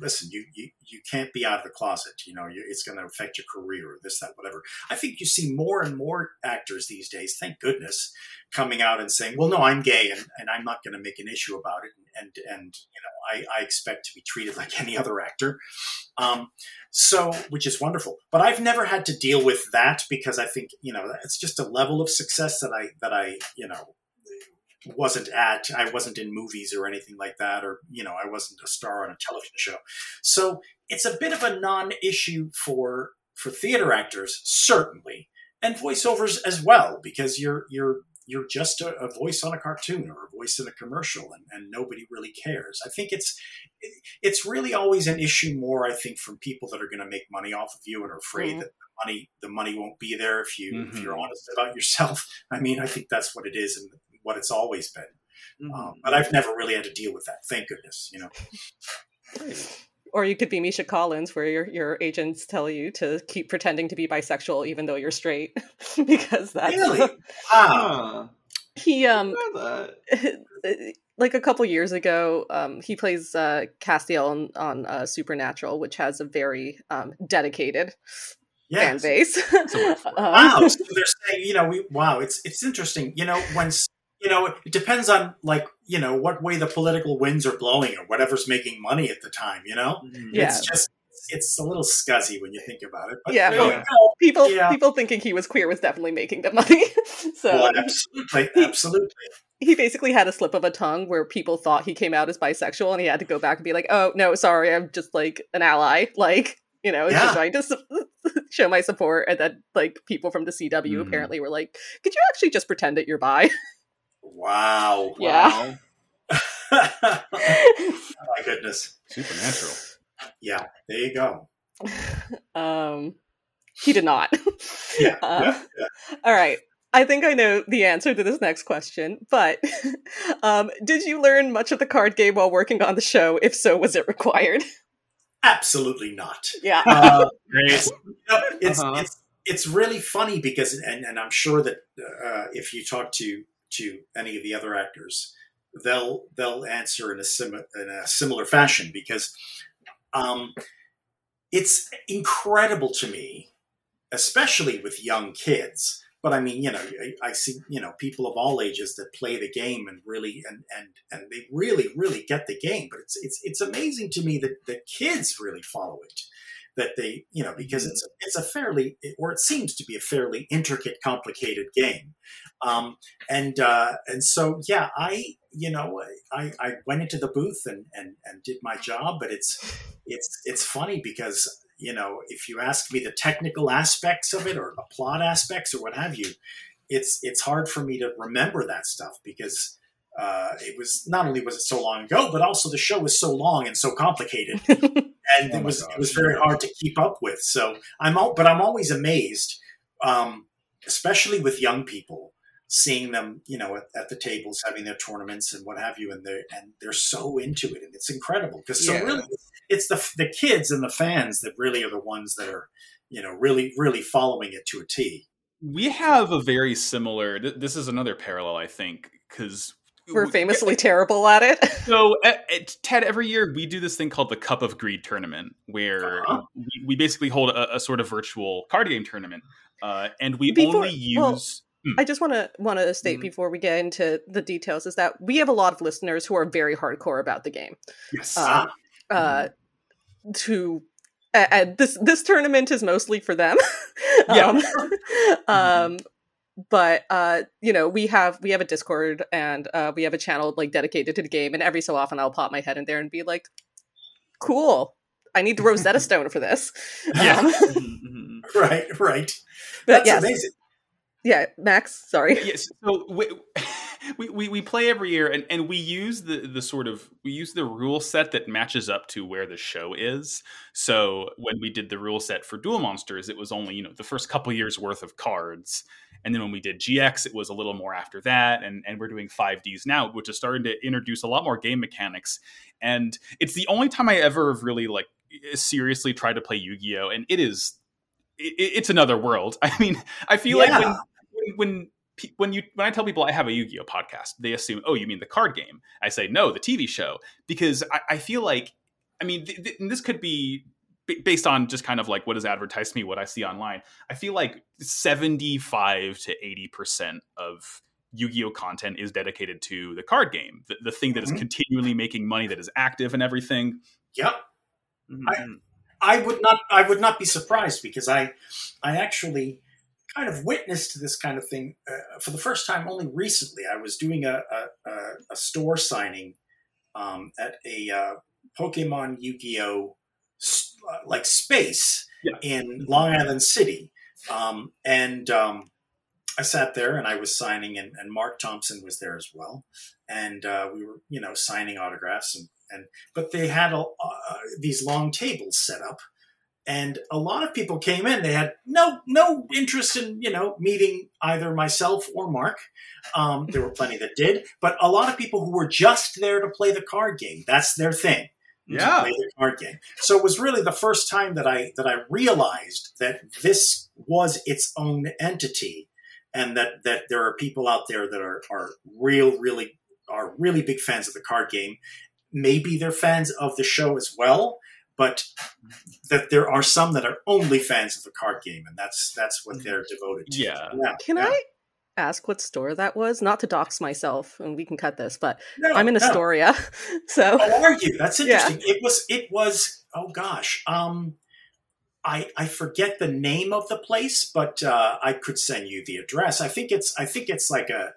listen, you, you you can't be out of the closet. You know, you, it's going to affect your career, or this, that, whatever. I think you see more and more actors these days. Thank goodness, coming out and saying, "Well, no, I'm gay, and, and I'm not going to make an issue about it." And and you know, I, I expect to be treated like any other actor. Um, so, which is wonderful. But I've never had to deal with that because I think you know it's just a level of success that I that I you know wasn't at i wasn't in movies or anything like that or you know i wasn't a star on a television show so it's a bit of a non-issue for for theater actors certainly and voiceovers as well because you're you're you're just a, a voice on a cartoon or a voice in a commercial and, and nobody really cares i think it's it's really always an issue more i think from people that are going to make money off of you and are afraid mm-hmm. that the money the money won't be there if you mm-hmm. if you're honest about yourself i mean i think that's what it is and what it's always been. Um, mm-hmm. Um, but I've never really had to deal with that. Thank goodness, you know. Or you could be Misha Collins, where your your agents tell you to keep pretending to be bisexual even though you're straight, because that's really ah. He um like a couple years ago, um, he plays uh, Castiel on, on uh, Supernatural, which has a very um, dedicated yes. fan base. wow, so they're saying, you know, we wow, it's it's interesting. You know, when you know, it depends on like you know what way the political winds are blowing or whatever's making money at the time. You know, mm-hmm. yeah. it's just it's a little scuzzy when you think about it. But, yeah, you know, people yeah. people thinking he was queer was definitely making the money. so well, absolutely, absolutely. He basically had a slip of a tongue where people thought he came out as bisexual, and he had to go back and be like, "Oh no, sorry, I'm just like an ally." Like you know, yeah. just trying to su- show my support. And then, like, people from the CW mm-hmm. apparently were like, could you actually just pretend that you're bi? Wow. Yeah. Wow. oh, my goodness. Supernatural. Yeah, there you go. um, he did not. yeah, uh, yeah, yeah. All right. I think I know the answer to this next question, but um, did you learn much of the card game while working on the show? If so, was it required? Absolutely not. Yeah. Uh, it's, uh-huh. it's it's really funny because, and, and I'm sure that uh, if you talk to to any of the other actors, they'll they'll answer in a sim in a similar fashion because um, it's incredible to me, especially with young kids, but I mean, you know, I, I, see, you know, people of all ages that play the game and really, and, and, and they really, really get the game. But it's, it's, it's amazing to me that the kids really follow it. That they, you know, because it's, it's a fairly, or it seems to be a fairly intricate, complicated game. Um, and, uh, and so, yeah, I, you know, I, I went into the booth and, and, and did my job, but it's, it's, it's funny because you know, if you ask me the technical aspects of it or the plot aspects or what have you, it's it's hard for me to remember that stuff because uh, it was not only was it so long ago, but also the show was so long and so complicated, and oh it was gosh. it was very hard to keep up with. So I'm all, but I'm always amazed, um, especially with young people, seeing them, you know, at, at, the tables having their tournaments and what have you, and they're and they're so into it, and it's incredible because so yeah. really it's the the kids and the fans that really are the ones that are you know really really following it to a T. We have a very similar. This is another parallel, I think, because we're famously terrible at it. so, at, at, Ted, every year we do this thing called the Cup of Greed tournament, where uh-huh. we, we, basically hold a, a, sort of virtual card game tournament, uh, and we Before, only use. Well. I just want to want to state mm-hmm. before we get into the details is that we have a lot of listeners who are very hardcore about the game. Yes. Um, uh, to uh, this this tournament is mostly for them. yeah. um, um, but uh, you know, we have we have a Discord and uh, we have a channel like dedicated to the game, and every so often I'll pop my head in there and be like, "Cool, I need the Rosetta Stone for this." Yeah. Um, mm-hmm, mm-hmm. right, right. That's yes. amazing. Yeah, Max. Sorry. Yes. So we, we, we, play every year, and, and we use the the sort of we use the rule set that matches up to where the show is. So when we did the rule set for Duel Monsters, it was only you know the first couple years worth of cards, and then when we did GX, it was a little more after that, and and we're doing 5D's now, which is starting to introduce a lot more game mechanics. And it's the only time I ever have really like seriously tried to play Yu Gi Oh, and it is it's another world. I mean, I feel yeah. like when when when you when I tell people I have a Yu-Gi-Oh podcast, they assume, oh, you mean the card game? I say no, the TV show, because I, I feel like I mean, th- th- this could be based on just kind of like what is advertised to me, what I see online. I feel like seventy-five to eighty percent of Yu-Gi-Oh content is dedicated to the card game, the, the thing that mm-hmm. is continually making money, that is active and everything. Yep. Mm-hmm. I, I would not. I would not be surprised because I, I actually kind of witnessed this kind of thing uh, for the first time only recently. I was doing a a, a store signing um, at a uh, Pokemon Yu-Gi-Oh uh, like space yeah. in Long Island City, um, and um, I sat there and I was signing, and, and Marc Thompson was there as well, and uh, we were you know signing autographs, and and but they had a, uh, these long tables set up, and a lot of people came in. They had no no interest in you know meeting either myself or Marc. Um, there were plenty that did, but a lot of people who were just there to play the card game. That's their thing. Yeah, play the card game. So it was really the first time that I that I realized that this was its own entity and that that there are people out there that are are real really are really big fans of the card game. Maybe they're fans of the show as well, but that there are some that are only fans of the card game, and that's that's what they're devoted to. Yeah. yeah. Can yeah. I ask what store that was? Not to dox myself, and we can cut this, but no, I'm in Astoria, no. so. Oh, are you? That's interesting. Yeah. It was. It was. Oh gosh. Um, I, I forget the name of the place, but uh, I could send you the address. I think it's I think it's like a uh,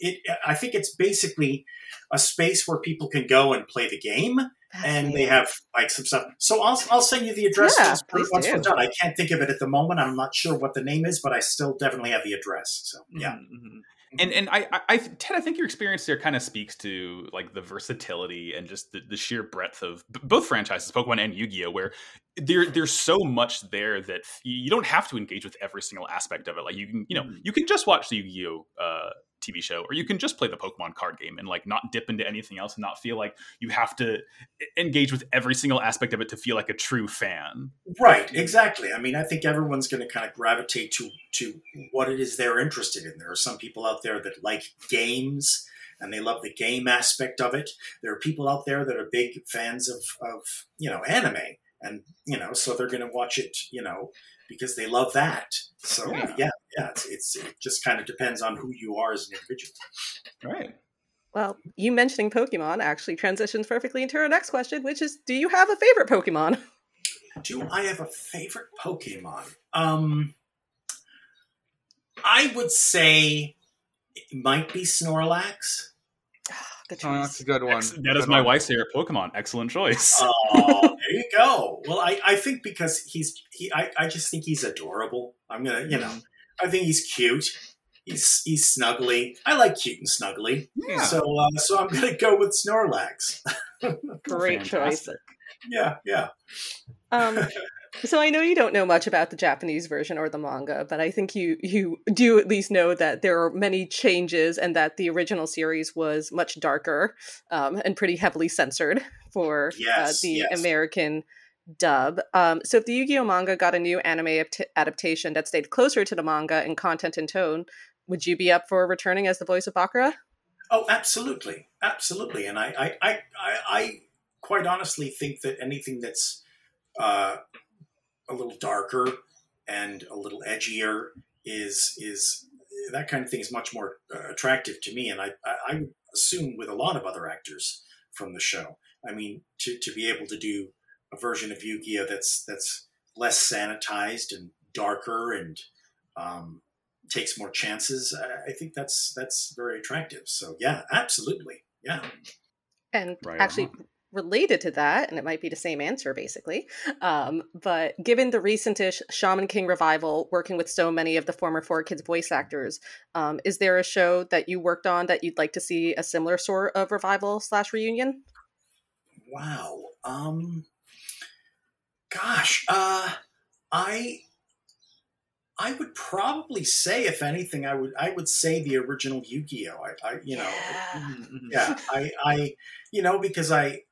it I think it's basically a space where people can go and play the game, and they have like some stuff. So I'll I'll send you the address yeah, once we're done. I can't think of it at the moment. I'm not sure what the name is, but I still definitely have the address. So yeah. Mm-hmm. mm-hmm. And and I, I Ted, I think your experience there kind of speaks to like the versatility and just the, the sheer breadth of both franchises, Pokemon and Yu-Gi-Oh, where there there's so much there that you don't have to engage with every single aspect of it. Like you can, you know, mm-hmm. you can just watch the Yu-Gi-Oh uh, TV show, or you can just play the Pokemon card game and like not dip into anything else and not feel like you have to engage with every single aspect of it to feel like a true fan. Right, exactly. I mean, I think everyone's going to kind of gravitate to to what it is they're interested in. There are some people out there that like games and they love the game aspect of it. There are people out there that are big fans of of you know anime and you know so they're going to watch it you know because they love that. So yeah, yeah, yeah it's, it's, it just kind of depends on who you are as an individual. Right. Well, you mentioning Pokemon actually transitions perfectly into our next question, which is, do you have a favorite Pokemon? Do I have a favorite Pokemon? Um, I would say it might be Snorlax. Good choice. Oh, that's a good one. Ex- that is my wife's favorite Pokemon. Excellent choice. Oh, there you go. Well, I, I think because he's he I, I just think he's adorable. I'm gonna you know mm-hmm. I think he's cute. He's he's snuggly. I like cute and snuggly. Yeah. So uh, so I'm gonna go with Snorlax. Great choice. Yeah, yeah. Um, so I know you don't know much about the Japanese version or the manga, but I think you you do at least know that there are many changes and that the original series was much darker um, and pretty heavily censored for uh, yes, uh, the yes. American dub. Um, so if the Yu-Gi-Oh manga got a new anime adaptation that stayed closer to the manga in content and tone, would you be up for returning as the voice of Bakura? Oh, absolutely, absolutely. And I, I, I, I, I quite honestly think that anything that's uh, a little darker and a little edgier is is that kind of thing is much more uh, attractive to me, and I, I, I assume with a lot of other actors from the show. I mean, to, to be able to do a version of Yu-Gi-Oh that's that's less sanitized and darker and um, takes more chances, I, I think that's that's very attractive. So yeah, absolutely, yeah. And right actually, on related to that, and it might be the same answer basically, um, but given the recentish Shaman King revival, working with so many of the former 4Kids voice actors, um, is there a show that you worked on that you'd like to see a similar sort of revival slash reunion? Wow. Um, gosh, uh, I I would probably say, if anything, I would I would say the original Yu-Gi-Oh. I, I you know, yeah. Mm-hmm, mm-hmm. yeah, I, I, you know, because I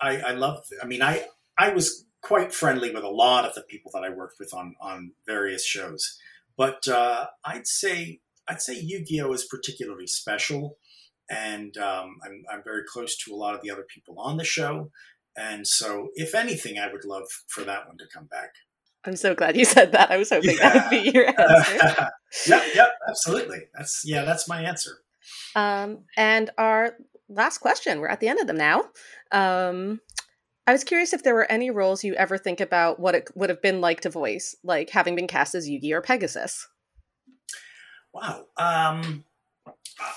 I, I love. I mean, I I was quite friendly with a lot of the people that I worked with on on various shows, but uh, I'd say I'd say Yu-Gi-Oh is particularly special, and um, I'm I'm very close to a lot of the other people on the show, And so, if anything, I would love for that one to come back. I'm so glad you said that. I was hoping yeah. that would be your answer. yep, yep, absolutely. That's yeah, that's my answer. Um, and our last question. We're at the end of them now. Um, I was curious if there were any roles you ever think about what it would have been like to voice, like having been cast as Yugi or Pegasus. Wow. Um,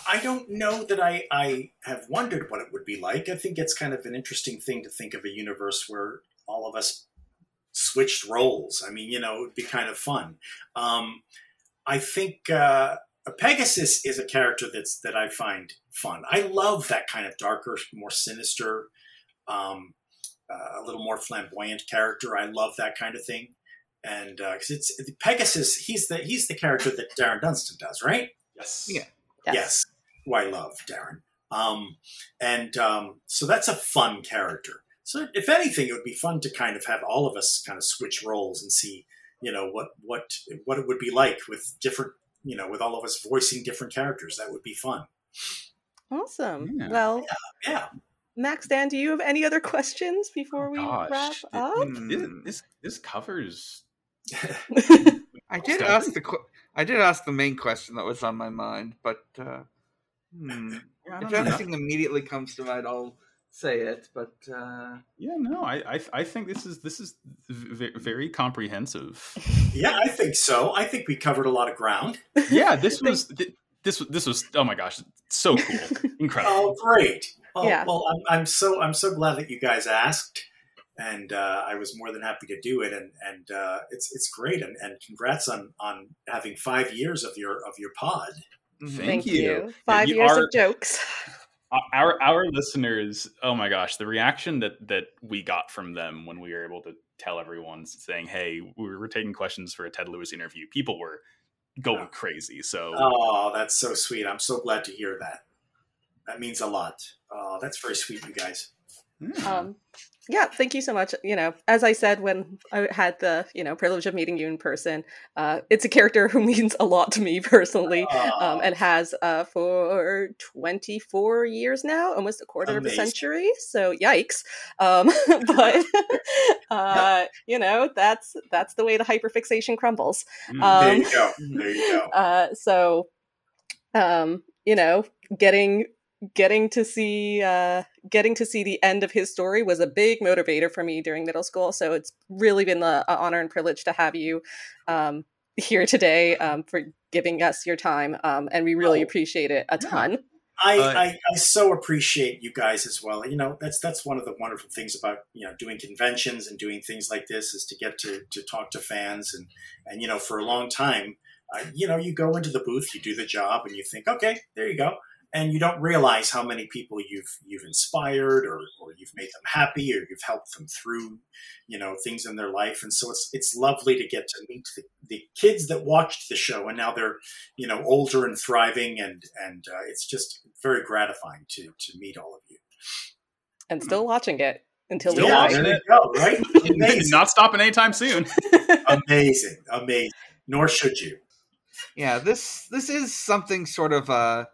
I don't know that I, I have wondered what it would be like. I think it's kind of an interesting thing to think of a universe where all of us switched roles. I mean, you know, it would be kind of fun. Um, I think uh, Pegasus is a character that's that I find fun. I love that kind of darker, more sinister, um, uh, a little more flamboyant character. I love that kind of thing, and because uh, it's Pegasus, he's the he's the character that Darren Dunstan does, right? Yes. Yeah. Yes. yes. Who I love, Darren. Um, and um, so that's a fun character. So if anything, it would be fun to kind of have all of us kind of switch roles and see, you know, what what what it would be like with different, you know, with all of us voicing different characters. That would be fun. Awesome. Yeah. Well, yeah. yeah. Max, Dan, do you have any other questions before oh, we gosh. wrap up? This, this, this covers. I did ask the I did ask the main question that was on my mind, but uh, hmm, yeah, if anything immediately comes to mind, I'll say it, but uh... yeah, no, I, I, I think this is this is very comprehensive. Yeah, I think so. I think we covered a lot of ground. Yeah, this was this this was oh my gosh, so cool, incredible. oh, great. Well, yeah. well, I'm, I'm so I'm so glad that you guys asked, and uh, I was more than happy to do it, and and uh, it's it's great, and, and congrats on on having five years of your of your pod. Thank, Thank you. you. Five you years are, of jokes. Our our listeners oh my gosh the reaction that that we got from them when we were able to tell everyone saying hey we were taking questions for a ted lewis interview people were going crazy so oh that's so sweet. I'm so glad to hear that. That means a lot. Oh that's very sweet you guys mm. um yeah, thank you so much. You know, as I said when I had the you know privilege of meeting you in person, uh, it's a character who means a lot to me personally, um, and has uh, for twenty four years now, almost a quarter Amazing. of a century. So yikes! Um, but uh, you know, that's that's the way the hyperfixation crumbles. Mm, um, there you go. There you go. Uh, so, um, you know, getting getting to see uh, getting to see the end of his story was a big motivator for me during middle school. So it's really been an honor and privilege to have you um, here today um, for giving us your time, um, and we really oh, appreciate it a ton. I, uh, I, I, so appreciate you guys as well. You know, that's that's one of the wonderful things about you know doing conventions and doing things like this is to get to to talk to fans and and you know for a long time, uh, you know, you go into the booth, you do the job, and you think, okay, there you go and you don't realize how many people you've you've inspired or, or you've made them happy or you've helped them through you know things in their life. And so it's it's lovely to get to meet the, the kids that watched the show and now they're you know older and thriving and and uh, it's just very gratifying to to meet all of you. And still watching it until still we watching it. Go, right? Not stopping anytime soon. Amazing. Amazing. Nor should you. Yeah this this is something sort of uh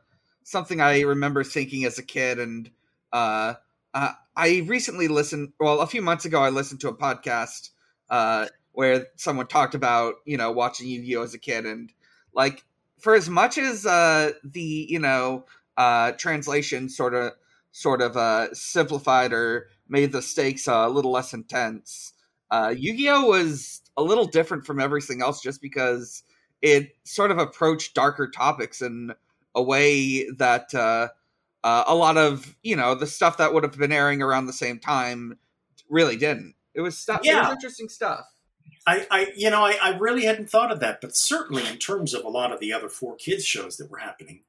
something I remember thinking as a kid, and uh, uh, I recently listened. Well, a few months ago, I listened to a podcast uh, where someone talked about you know watching Yu-Gi-Oh as a kid, and like for as much as uh, the you know uh, translation sort of sort of uh, simplified or made the stakes a little less intense. Uh, Yu-Gi-Oh was a little different from everything else just because it sort of approached darker topics and a way that uh, uh, a lot of you know the stuff that would have been airing around the same time really didn't. It was stuff. Yeah. It was interesting stuff. I, I you know, I, I really hadn't thought of that, but certainly in terms of a lot of the other 4Kids shows that were happening,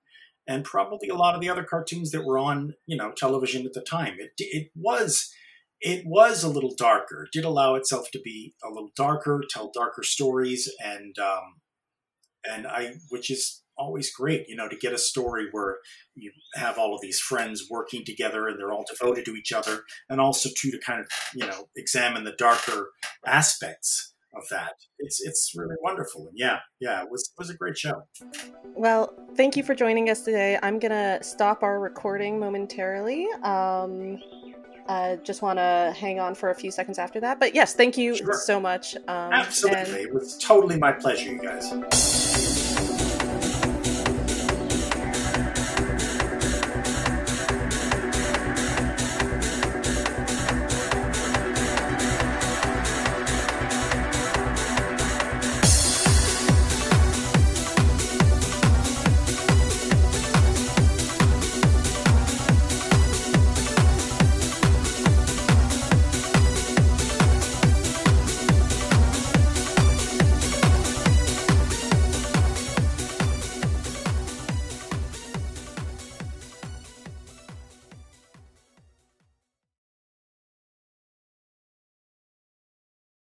and probably a lot of the other cartoons that were on, you know, television at the time, it it was it was a little darker. It did allow itself to be a little darker, tell darker stories, and um, and I, which is always great, you know, to get a story where you have all of these friends working together and they're all devoted to each other, and also to to kind of you know examine the darker aspects of that. It's it's really wonderful, and yeah, yeah, it was it was a great show. Well, thank you for joining us today. I'm gonna stop our recording momentarily. Um, uh, just want to hang on for a few seconds after that. But yes, thank you Sure. so much. Um, Absolutely. and- It was totally my pleasure, you guys.